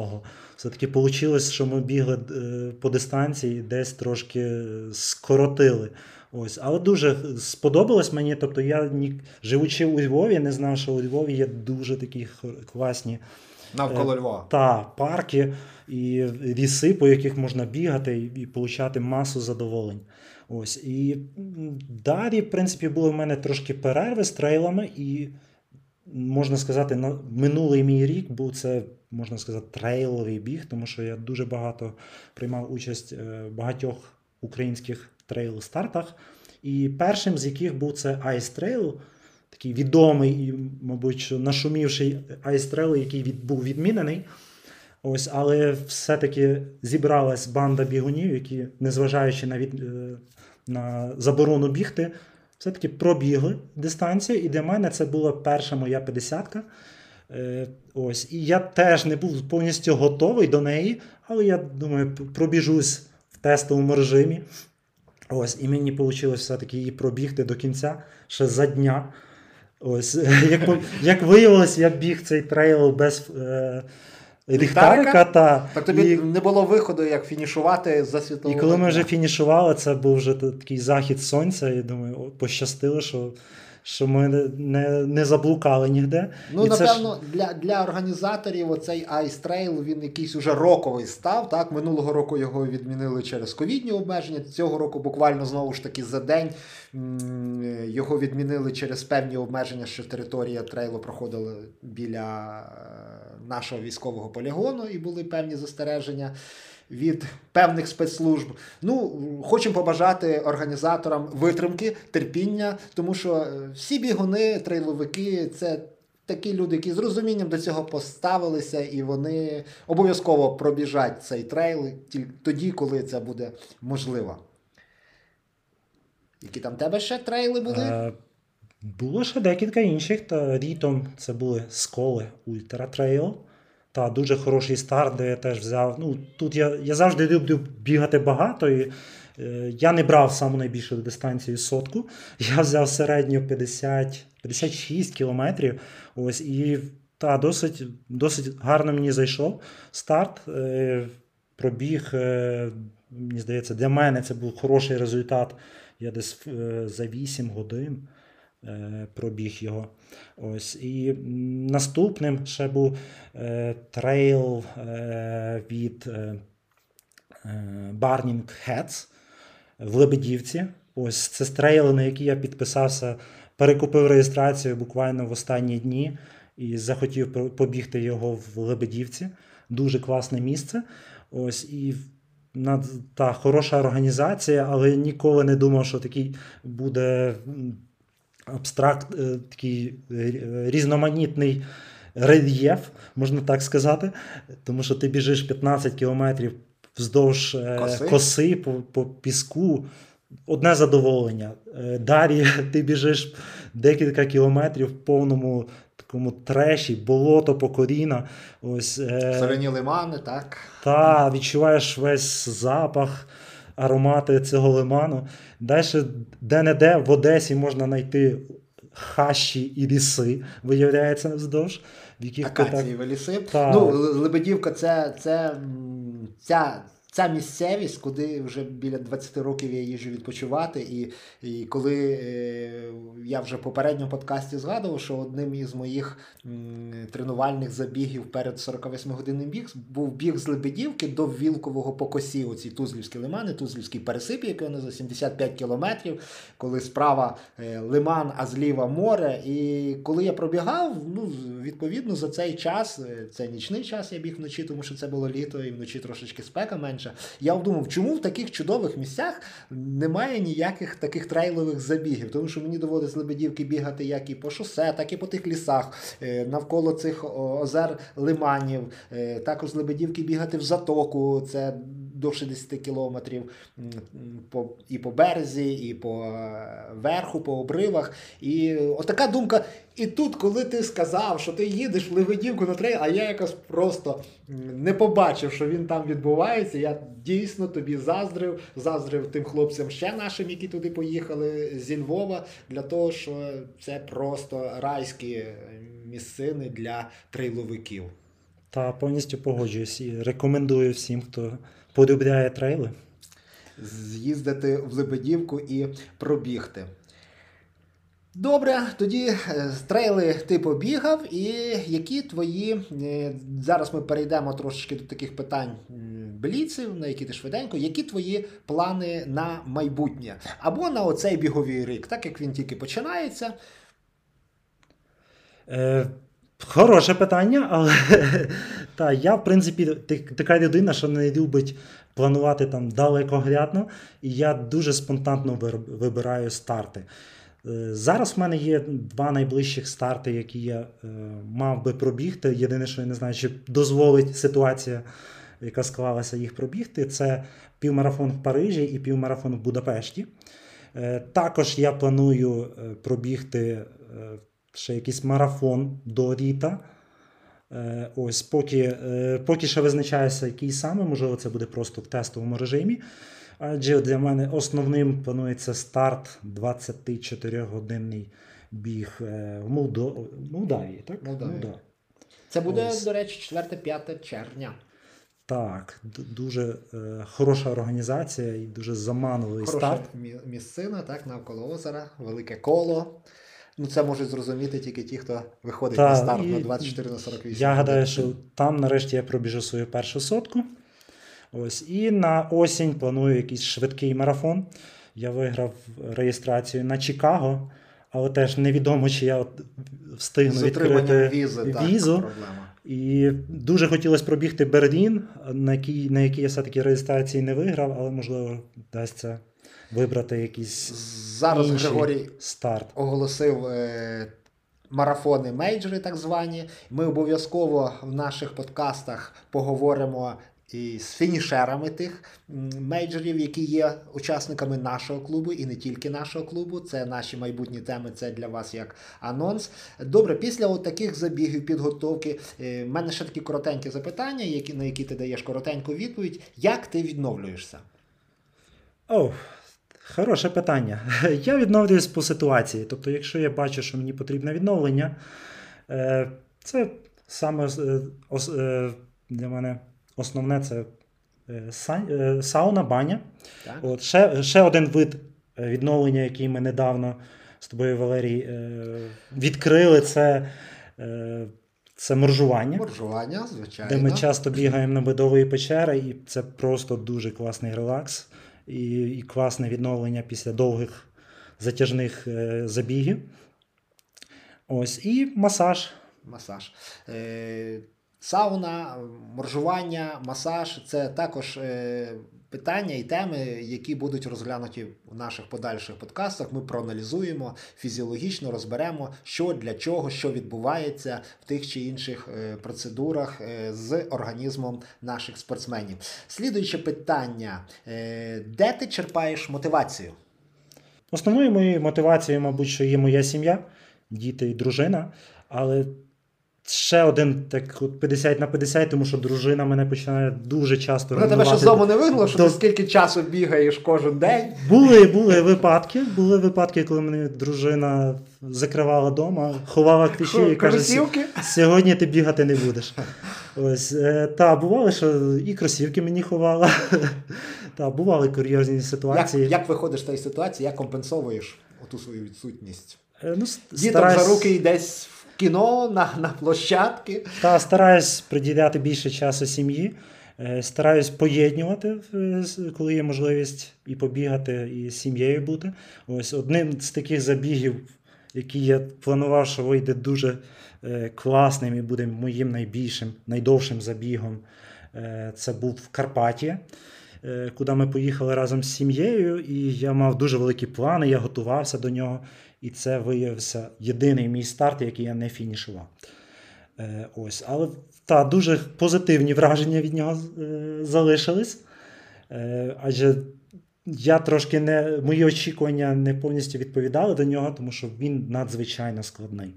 Все-таки вийшло, що ми бігли е, по дистанції, десь трошки скоротили. Ось, але дуже сподобалось мені. Тобто я живучи у Львові, не знав, що у Львові є дуже такі класні Навколо Львова. та парки і ліси, по яких можна бігати і, і отримати масу задоволень. Ось. І далі, в принципі, були в мене трошки перерви з трейлами, і можна сказати, на минулий мій рік був це, можна сказати, трейловий біг, тому що я дуже багато приймав участь е, в багатьох українських трейл-стартах. І першим з яких був це Ice Trail, такий відомий і, мабуть, нашумівший Ice Trail, який від, був відмінений. Ось, але все-таки зібралась банда бігунів, які, незважаючи на, від, е, на заборону бігти, все-таки пробігли дистанцію. І для мене це була перша моя 50-ка. Е, ось. І я теж не був повністю готовий до неї, але я думаю, пробіжусь в тестовому режимі.Ось, і мені вийшло все-таки її пробігти до кінця ще за дня. Ось, [laughs] як, як виявилось, я біг цей трейл без е, Ліхтарика? Та, Так тобі і, не було виходу, як фінішувати за і коли ми вже фінішували, це був вже такий захід сонця. І думаю, о, пощастило, що, що ми не- не, заблукали ніде. Ну, і це ж- напевно, для, для організаторів оцей Ice Trail він якийсь уже роковий став. Так? Минулого року його відмінили через ковідні обмеження. Цього року буквально знову ж таки за день його відмінили через певні обмеження, що територія трейлу проходила біля е, нашого військового полігону і були певні застереження. Від певних спецслужб. Ну, хочемо побажати організаторам витримки, терпіння, тому що е, всі бігуни, трейловики це такі люди, які з розумінням до цього поставилися, і вони обов'язково пробіжать цей трейл тільки тоді, коли це буде можливо. Які там тебе ще трейли були? Е, Було ще декілька інших. Та літом це були сколи Ультра Trail. Та дуже хороший старт, де я теж взяв. Ну, тут я, я завжди люблю бігати багато. І, е, я не брав саму найбільшу дистанцію сотку. [laughs] Я взяв середню 50, 56 кілометрів. Ось, і та, досить, досить гарно мені зайшов старт. Е, пробіг, е, мені здається, для мене це був хороший результат. Я десь за 8 годин пробіг його. Ось. І наступним ще був е, трейл е, від е, е, Burning Heads в Лебедівці. Ось це трейл, на який я підписався, перекупив реєстрацію буквально в останні дні і захотів побігти його в Лебедівці. Дуже класне місце. Ось і та хороша організація, але ніколи не думав, що такий буде абстракт, е, такий е, різноманітний рельєф, можна так сказати. Тому що ти біжиш 15 кілометрів вздовж е, Коси. коси по, по піску. Одне задоволення. Далі [laughs] ти біжиш декілька кілометрів в повному такому треші, болото по коліна. Ось, е, лимани, так. та відчуваєш весь запах, аромати цього лиману. Далі, де-не-де в Одесі можна знайти хащі і ліси, виявляється вздовж, в яких Акації, так. Ліси. Та... Ну, Лебедівка це, це ця. Ця місцевість, куди вже біля 20 років я їжджу відпочивати, і, і коли е, я вже в попередньому подкасті згадував, що одним із моїх м, тренувальних забігів перед 48-годинним біг був біг з Лебедівки до Вілкового по косі, оці Тузлівські лимани, Тузлівський пересип, який вони за 75 кілометрів, коли справа е, лиман, а зліва море. І коли я пробігав, ну, відповідно, за цей час, е, це нічний час, я біг вночі, тому що це було літо, і вночі трошечки спека менша. Я думав, чому в таких чудових місцях немає ніяких таких трейлових забігів, тому що мені доводиться з Лебедівки бігати як і по шосе, так і по тих лісах, е, навколо цих озер лиманів, е, також Лебедівки бігати в затоку, це до 60 кілометрів і по березі, і по е, верху, по обривах. І отака думка. І тут, коли ти сказав, що ти їдеш в Лебедівку на трейл, а я якось просто не побачив, що він там відбувається. Я дійсно тобі заздрив, заздрив тим хлопцям ще нашим, які туди поїхали зі Львова, для того, що це просто райські місцини для трейловиків. Та повністю погоджуюсь і рекомендую всім, хто полюбляє трейли. з'їздити в Лебедівку і пробігти. Добре, тоді е, трейли ти побігав, і які твої. е, Зараз ми перейдемо трошечки до таких питань бліців, на які ти швиденько, які твої плани на майбутнє? Або на оцей біговий рік, так як він тільки починається. Е, хороше питання, але [laughs] та, я, в принципі, така людина, що не любить планувати там далекоглядно, і я дуже спонтанно вибираю старти. Е, Зараз в мене є два найближчих старти, які я е, мав би пробігти. Єдине, що я не знаю, чи дозволить ситуація, яка склалася їх пробігти. Це півмарафон в Парижі і півмарафон в Будапешті. Е, Також я планую пробігти ще якийсь марафон до літа. Е, Ось, поки, поки ще визначаюся, який саме, можливо, це буде просто в тестовому режимі. Адже для мене основним планується старт 24-годинний біг е, в Молдо... Молдавії. Так? Молдавії. Молдавії. Це буде, Ось. до речі, 4-5 червня. Так, дуже е, хороша організація і дуже заманливий Хороша старт. місцина, так, навколо озера, велике коло. Ну, це можуть зрозуміти тільки ті, хто виходить Та, на старт і на 24 на 48. Я гадаю, що там нарешті я пробіжу свою першу сотку. Ось. І на осінь планую якийсь швидкий марафон. Я виграв реєстрацію на Чикаго, але теж невідомо, чи я от встигну відкрити візи, візу. проблема. І дуже хотілося пробігти Берлін, на який, на який я все-таки реєстрації не виграв, але можливо вдасться вибрати якийсь Зараз інший Григорій старт. оголосив е, марафони мейджори, так звані. Ми обов'язково в наших подкастах поговоримо і з фінішерами тих мейджорів, які є учасниками нашого клубу, і не тільки нашого клубу. Це наші майбутні теми. Це для вас як анонс. Добре, після таких забігів, підготовки, е, в мене ще такі коротенькі запитання, які, на які ти даєш коротеньку відповідь. Як ти відновлюєшся? О, хороше питання. [laughs] Я відновлююсь по ситуації. Тобто, якщо я бачу, що мені потрібне відновлення, е, це саме е, для мене основне це е, е, сауна, баня. Так? От, ще, ще один вид е, відновлення, який ми недавно з тобою, Валерій, відкрили, це, це моржування. Моржування, звичайно. Де ми часто бігаємо на медової печери, і це просто дуже класний релакс і, і класне відновлення після довгих затяжних забігів. Ось, і масаж. Масаж. Сауна, моржування, масаж це також е, питання і теми, які будуть розглянуті в наших подальших подкастах. Ми проаналізуємо фізіологічно, розберемо, що для чого, що відбувається в тих чи інших е, процедурах е, з організмом наших спортсменів. Слідуюче питання: де ти черпаєш мотивацію? Основною моєю мотивацією, мабуть, що є моя сім'я, діти і дружина. Але ще один так от 50 на 50, тому що дружина мене починає дуже часто Вона тебе ще з дому не вигнала, що До- ти скільки часу бігаєш кожен день? Були, були випадки. Були випадки, коли мене дружина закривала вдома, ховала ключі і каже: сьогодні ти бігати не будеш. Ось, е, та, бувало, що і кросівки мені ховала. Та, бували курйозні ситуації. як виходиш з тієї ситуації, як компенсовуєш оту свою відсутність? Е, Ну, Діток стараюсь- за руки і десь кіно, на, на площадки. Та стараюсь приділяти більше часу сім'ї. Е, Стараюсь поєднувати, е, коли є можливість і побігати, і з сім'єю бути. Ось одним з таких забігів, який я планував, що вийде дуже е, класним і буде моїм найбільшим, найдовшим забігом. Це був в Карпаті, куди ми поїхали разом з сім'єю, і я мав дуже великі плани, я готувався до нього. І це виявився єдиний мій старт, який я не фінішував. Е, ось, але та, дуже позитивні враження від нього е, залишились. Е, адже я трошки не, мої очікування не повністю відповідали до нього, тому що він надзвичайно складний.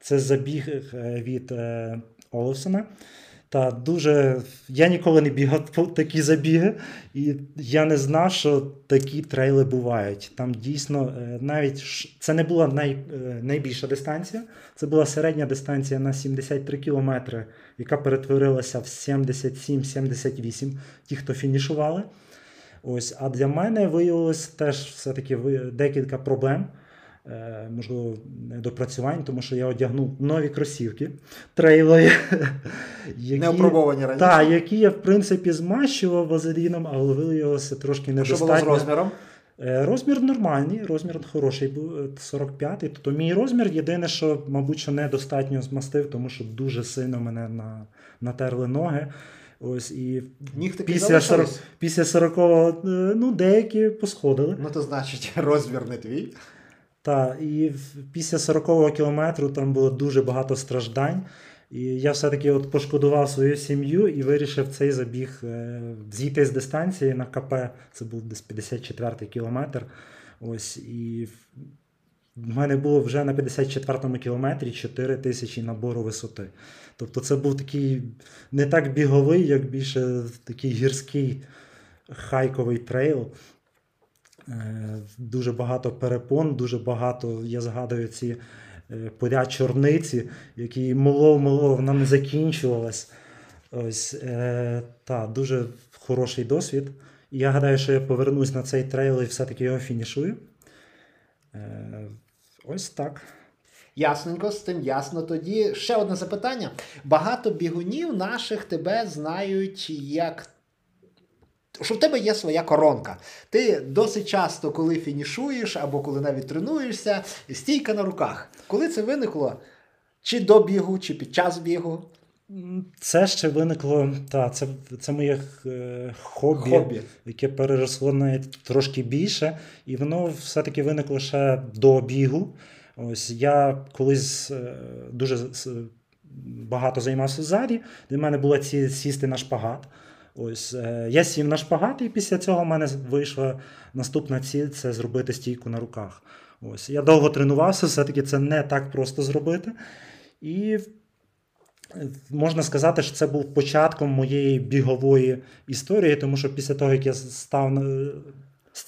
Це забіг від Оловсона. Та дуже я ніколи не бігав [laughs] по такі забіги, і я не знав, що такі трейли бувають. Там дійсно е, навіть це не була най, е, найбільша дистанція, це була середня дистанція на 73 кілометри, яка перетворилася в 77-78, ті, хто фінішували. Ось, а для мене виявилось теж все-таки декілька проблем. Е, Можливо, недопрацювань, тому що я одягнув нові кросівки трейлові, [laughs] які, Не опробовані раніше. та, які я, в принципі, змащував вазеліном, але виявилося трошки Що було з розміром? Е, Розмір нормальний, розмір хороший був е, 45-й. Тобто мій розмір єдине, що, мабуть, що недостатньо змастив, тому що дуже сильно мене на, натерли ноги. Ось і Нігтики після 40, залишились? після 40-го, е, ну, деякі посходили. Ну, то значить, [laughs] розмір не твій. Та, і після 40-го кілометру там було дуже багато страждань. І я все-таки от пошкодував свою сім'ю і вирішив цей забіг е, зійти з дистанції на КП. Це був десь 54-й кілометр. Ось, і в- мене було вже на 54-му кілометрі 4 тисячі набору висоти. Тобто це був такий не так біговий, як більше такий гірський хайковий трейл. Е, Дуже багато перепон, дуже багато, я згадую ці е, поля чорниці, які молов-молов, вона не закінчувалась. Ось, е, та, дуже хороший досвід. Я гадаю, що я повернусь на цей трейл і все-таки його фінішую. Е, ось так. Ясненько, з тим ясно. Тоді ще одне запитання. Багато бігунів наших тебе знають як. Що в тебе є своя коронка. Ти досить часто, коли фінішуєш або коли навіть тренуєшся, стійка на руках. Коли це виникло? Чи до бігу, чи під час бігу? Це ще виникло, та, це, це моє е, хобі, Хобі. яке переросло навіть трошки більше, і воно все-таки виникло ще до бігу. Ось я колись е, дуже багато займався в залі. Для мене була ціль сісти на шпагат. Ось е, я сів на шпагат, і після цього в мене вийшла наступна ціль це зробити стійку на руках. Ось я довго тренувався, все-таки це не так просто зробити. І можна сказати, що це був початком моєї бігової історії, тому що після того, як я став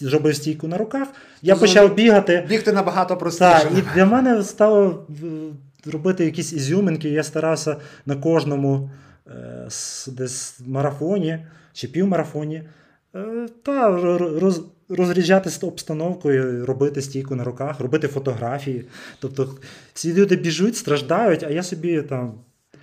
зробив стійку на руках, я Ти почав бігати. Бігти набагато простіше. Так, і для мене стало робити якісь ізюминки. Я старався на кожному е, десь марафоні чи півмарафоні е, та роз, розряджати з обстановкою, робити стійку на руках, робити фотографії. Тобто всі люди біжуть, страждають, а я собі там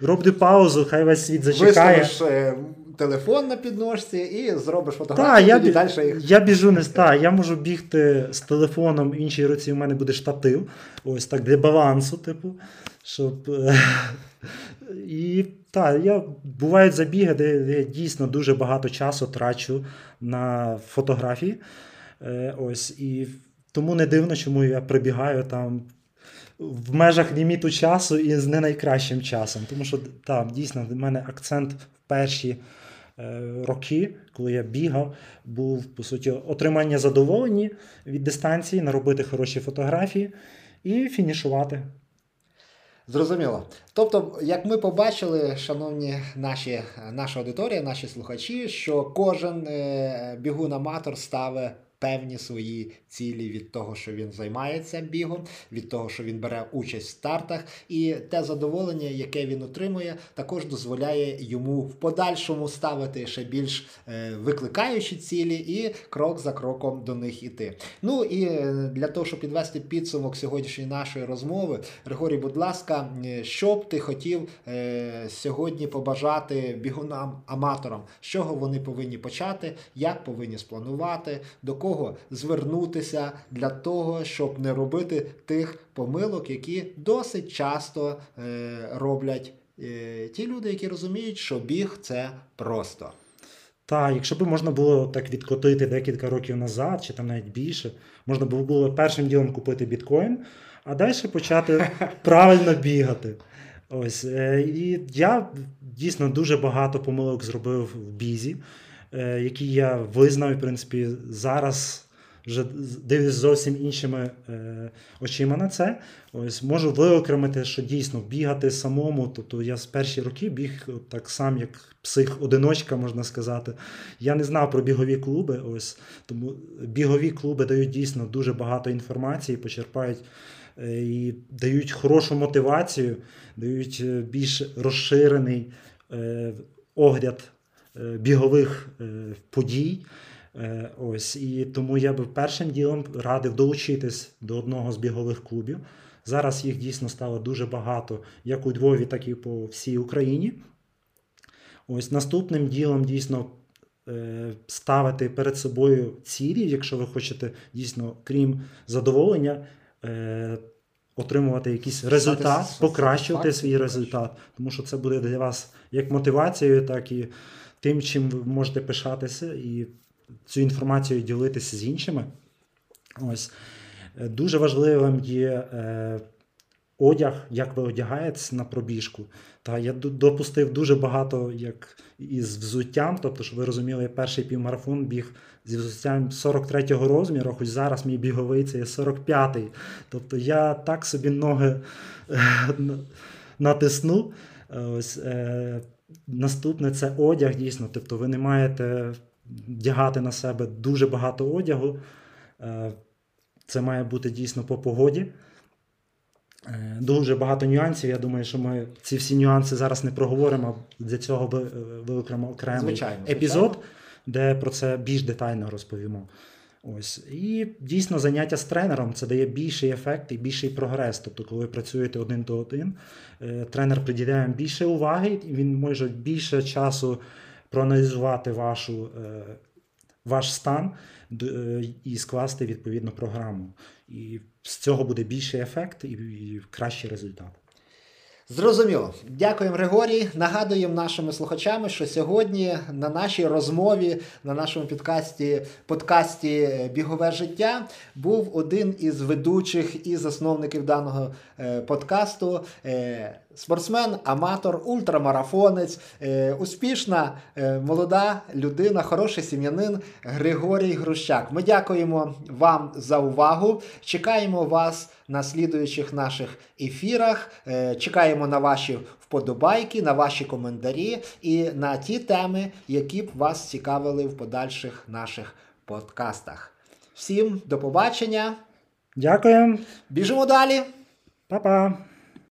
роблю паузу, хай весь світ зачекає. Виставиш е, телефон на підножці і зробиш Та, фотографію, я, далі їх. я біжу не та, я можу бігти з телефоном, в іншій руці у мене буде штатив. Ось так для балансу, типу. Щоб. е, [laughs] І так, я бувають забіги, де я дійсно дуже багато часу трачу на фотографії. Е, Ось, і тому не дивно, чому я прибігаю там в межах ліміту часу і з не найкращим часом. Тому що там дійсно в мене акцент в перші е, роки, коли я бігав, був по суті отримання задоволення від дистанції, наробити хороші фотографії і фінішувати. Зрозуміло. Тобто, як ми побачили, шановні наші, наша аудиторія, наші слухачі, що кожен е, бігун-аматор ставить певні свої цілі від того, що він займається бігом, від того, що він бере участь в стартах, і те задоволення, яке він отримує, також дозволяє йому в подальшому ставити ще більш е, викликаючі цілі і крок за кроком до них іти. Ну і е, для того, щоб підвести підсумок сьогоднішньої нашої розмови, Григорій, будь ласка, е, що б ти хотів сьогодні побажати бігунам аматорам, з чого вони повинні почати, як повинні спланувати, до кого звернутися для того, щоб не робити тих помилок, які досить часто е, роблять е, ті люди, які розуміють, що біг це просто. Та, якщо б можна було так відкотити декілька років назад, чи там навіть більше, можна було було першим ділом купити біткоін, а далі почати [laughs] правильно бігати. Ось. е, І я дійсно дуже багато помилок зробив в бізі, які я визнав, в принципі, зараз вже дивлюсь зовсім іншими е, очима на це. Ось можу виокремити, що дійсно бігати самому. Тобто я з перші роки біг так сам, як псих-одиночка, можна сказати. Я не знав про бігові клуби. Ось тому бігові клуби дають дійсно дуже багато інформації, почерпають е, і дають хорошу мотивацію, дають е, більш розширений е, огляд бігових подій. Е, Ось і тому я би першим ділом радив долучитись до одного з бігових клубів. Зараз їх дійсно стало дуже багато, як у Львові, так і по всій Україні. Ось наступним ділом дійсно е, ставити перед собою цілі, якщо ви хочете дійсно, крім задоволення, е, отримувати якийсь результат, покращувати свій результат. Тому що це буде для вас як мотивацією, так і тим, чим ви можете пишатися, і цю інформацію ділитися з іншими. Ось. Е, Дуже важливим є е, одяг, як ви одягаєтесь на пробіжку. Та я допустив дуже багато як із взуттям, тобто, щоб ви розуміли, я перший півмарафон біг зі взуттям 43-го розміру, хоч зараз мій біговий це є 45-й. Тобто я так собі ноги е, натисну. Е, Ось, е, наступне це одяг, дійсно. Тобто ви не маєте вдягати на себе дуже багато одягу. Е, Це має бути дійсно по погоді. Е, Дуже багато нюансів. Я думаю, що ми ці всі нюанси зараз не проговоримо. Для цього ви- виокремо окремий Звичайно, епізод, звичайно. де про це більш детально розповімо. Ось. І дійсно заняття з тренером це дає більший ефект і більший прогрес. Тобто, коли ви працюєте один до один, е, тренер приділяє більше уваги, і він може більше часу проаналізувати вашу, е, ваш стан е, і скласти відповідну програму. І з цього буде більший ефект і кращий результат. Зрозуміло. Дякуємо, Григорій. Нагадуємо нашими слухачами, що сьогодні на нашій розмові, на нашому підкасті, подкасті Бігове життя був один із ведучих і засновників даного е, подкасту. е, Спортсмен, аматор, ультрамарафонець, е, успішна молода людина, хороший сім'янин Григорій Грущак. Ми дякуємо вам за увагу. Чекаємо вас на слідуючих наших ефірах. Е, Чекаємо на ваші вподобайки, на ваші коментарі і на ті теми, які б вас цікавили в подальших наших подкастах. Всім до побачення. Дякую, Біжимо далі. Па-па!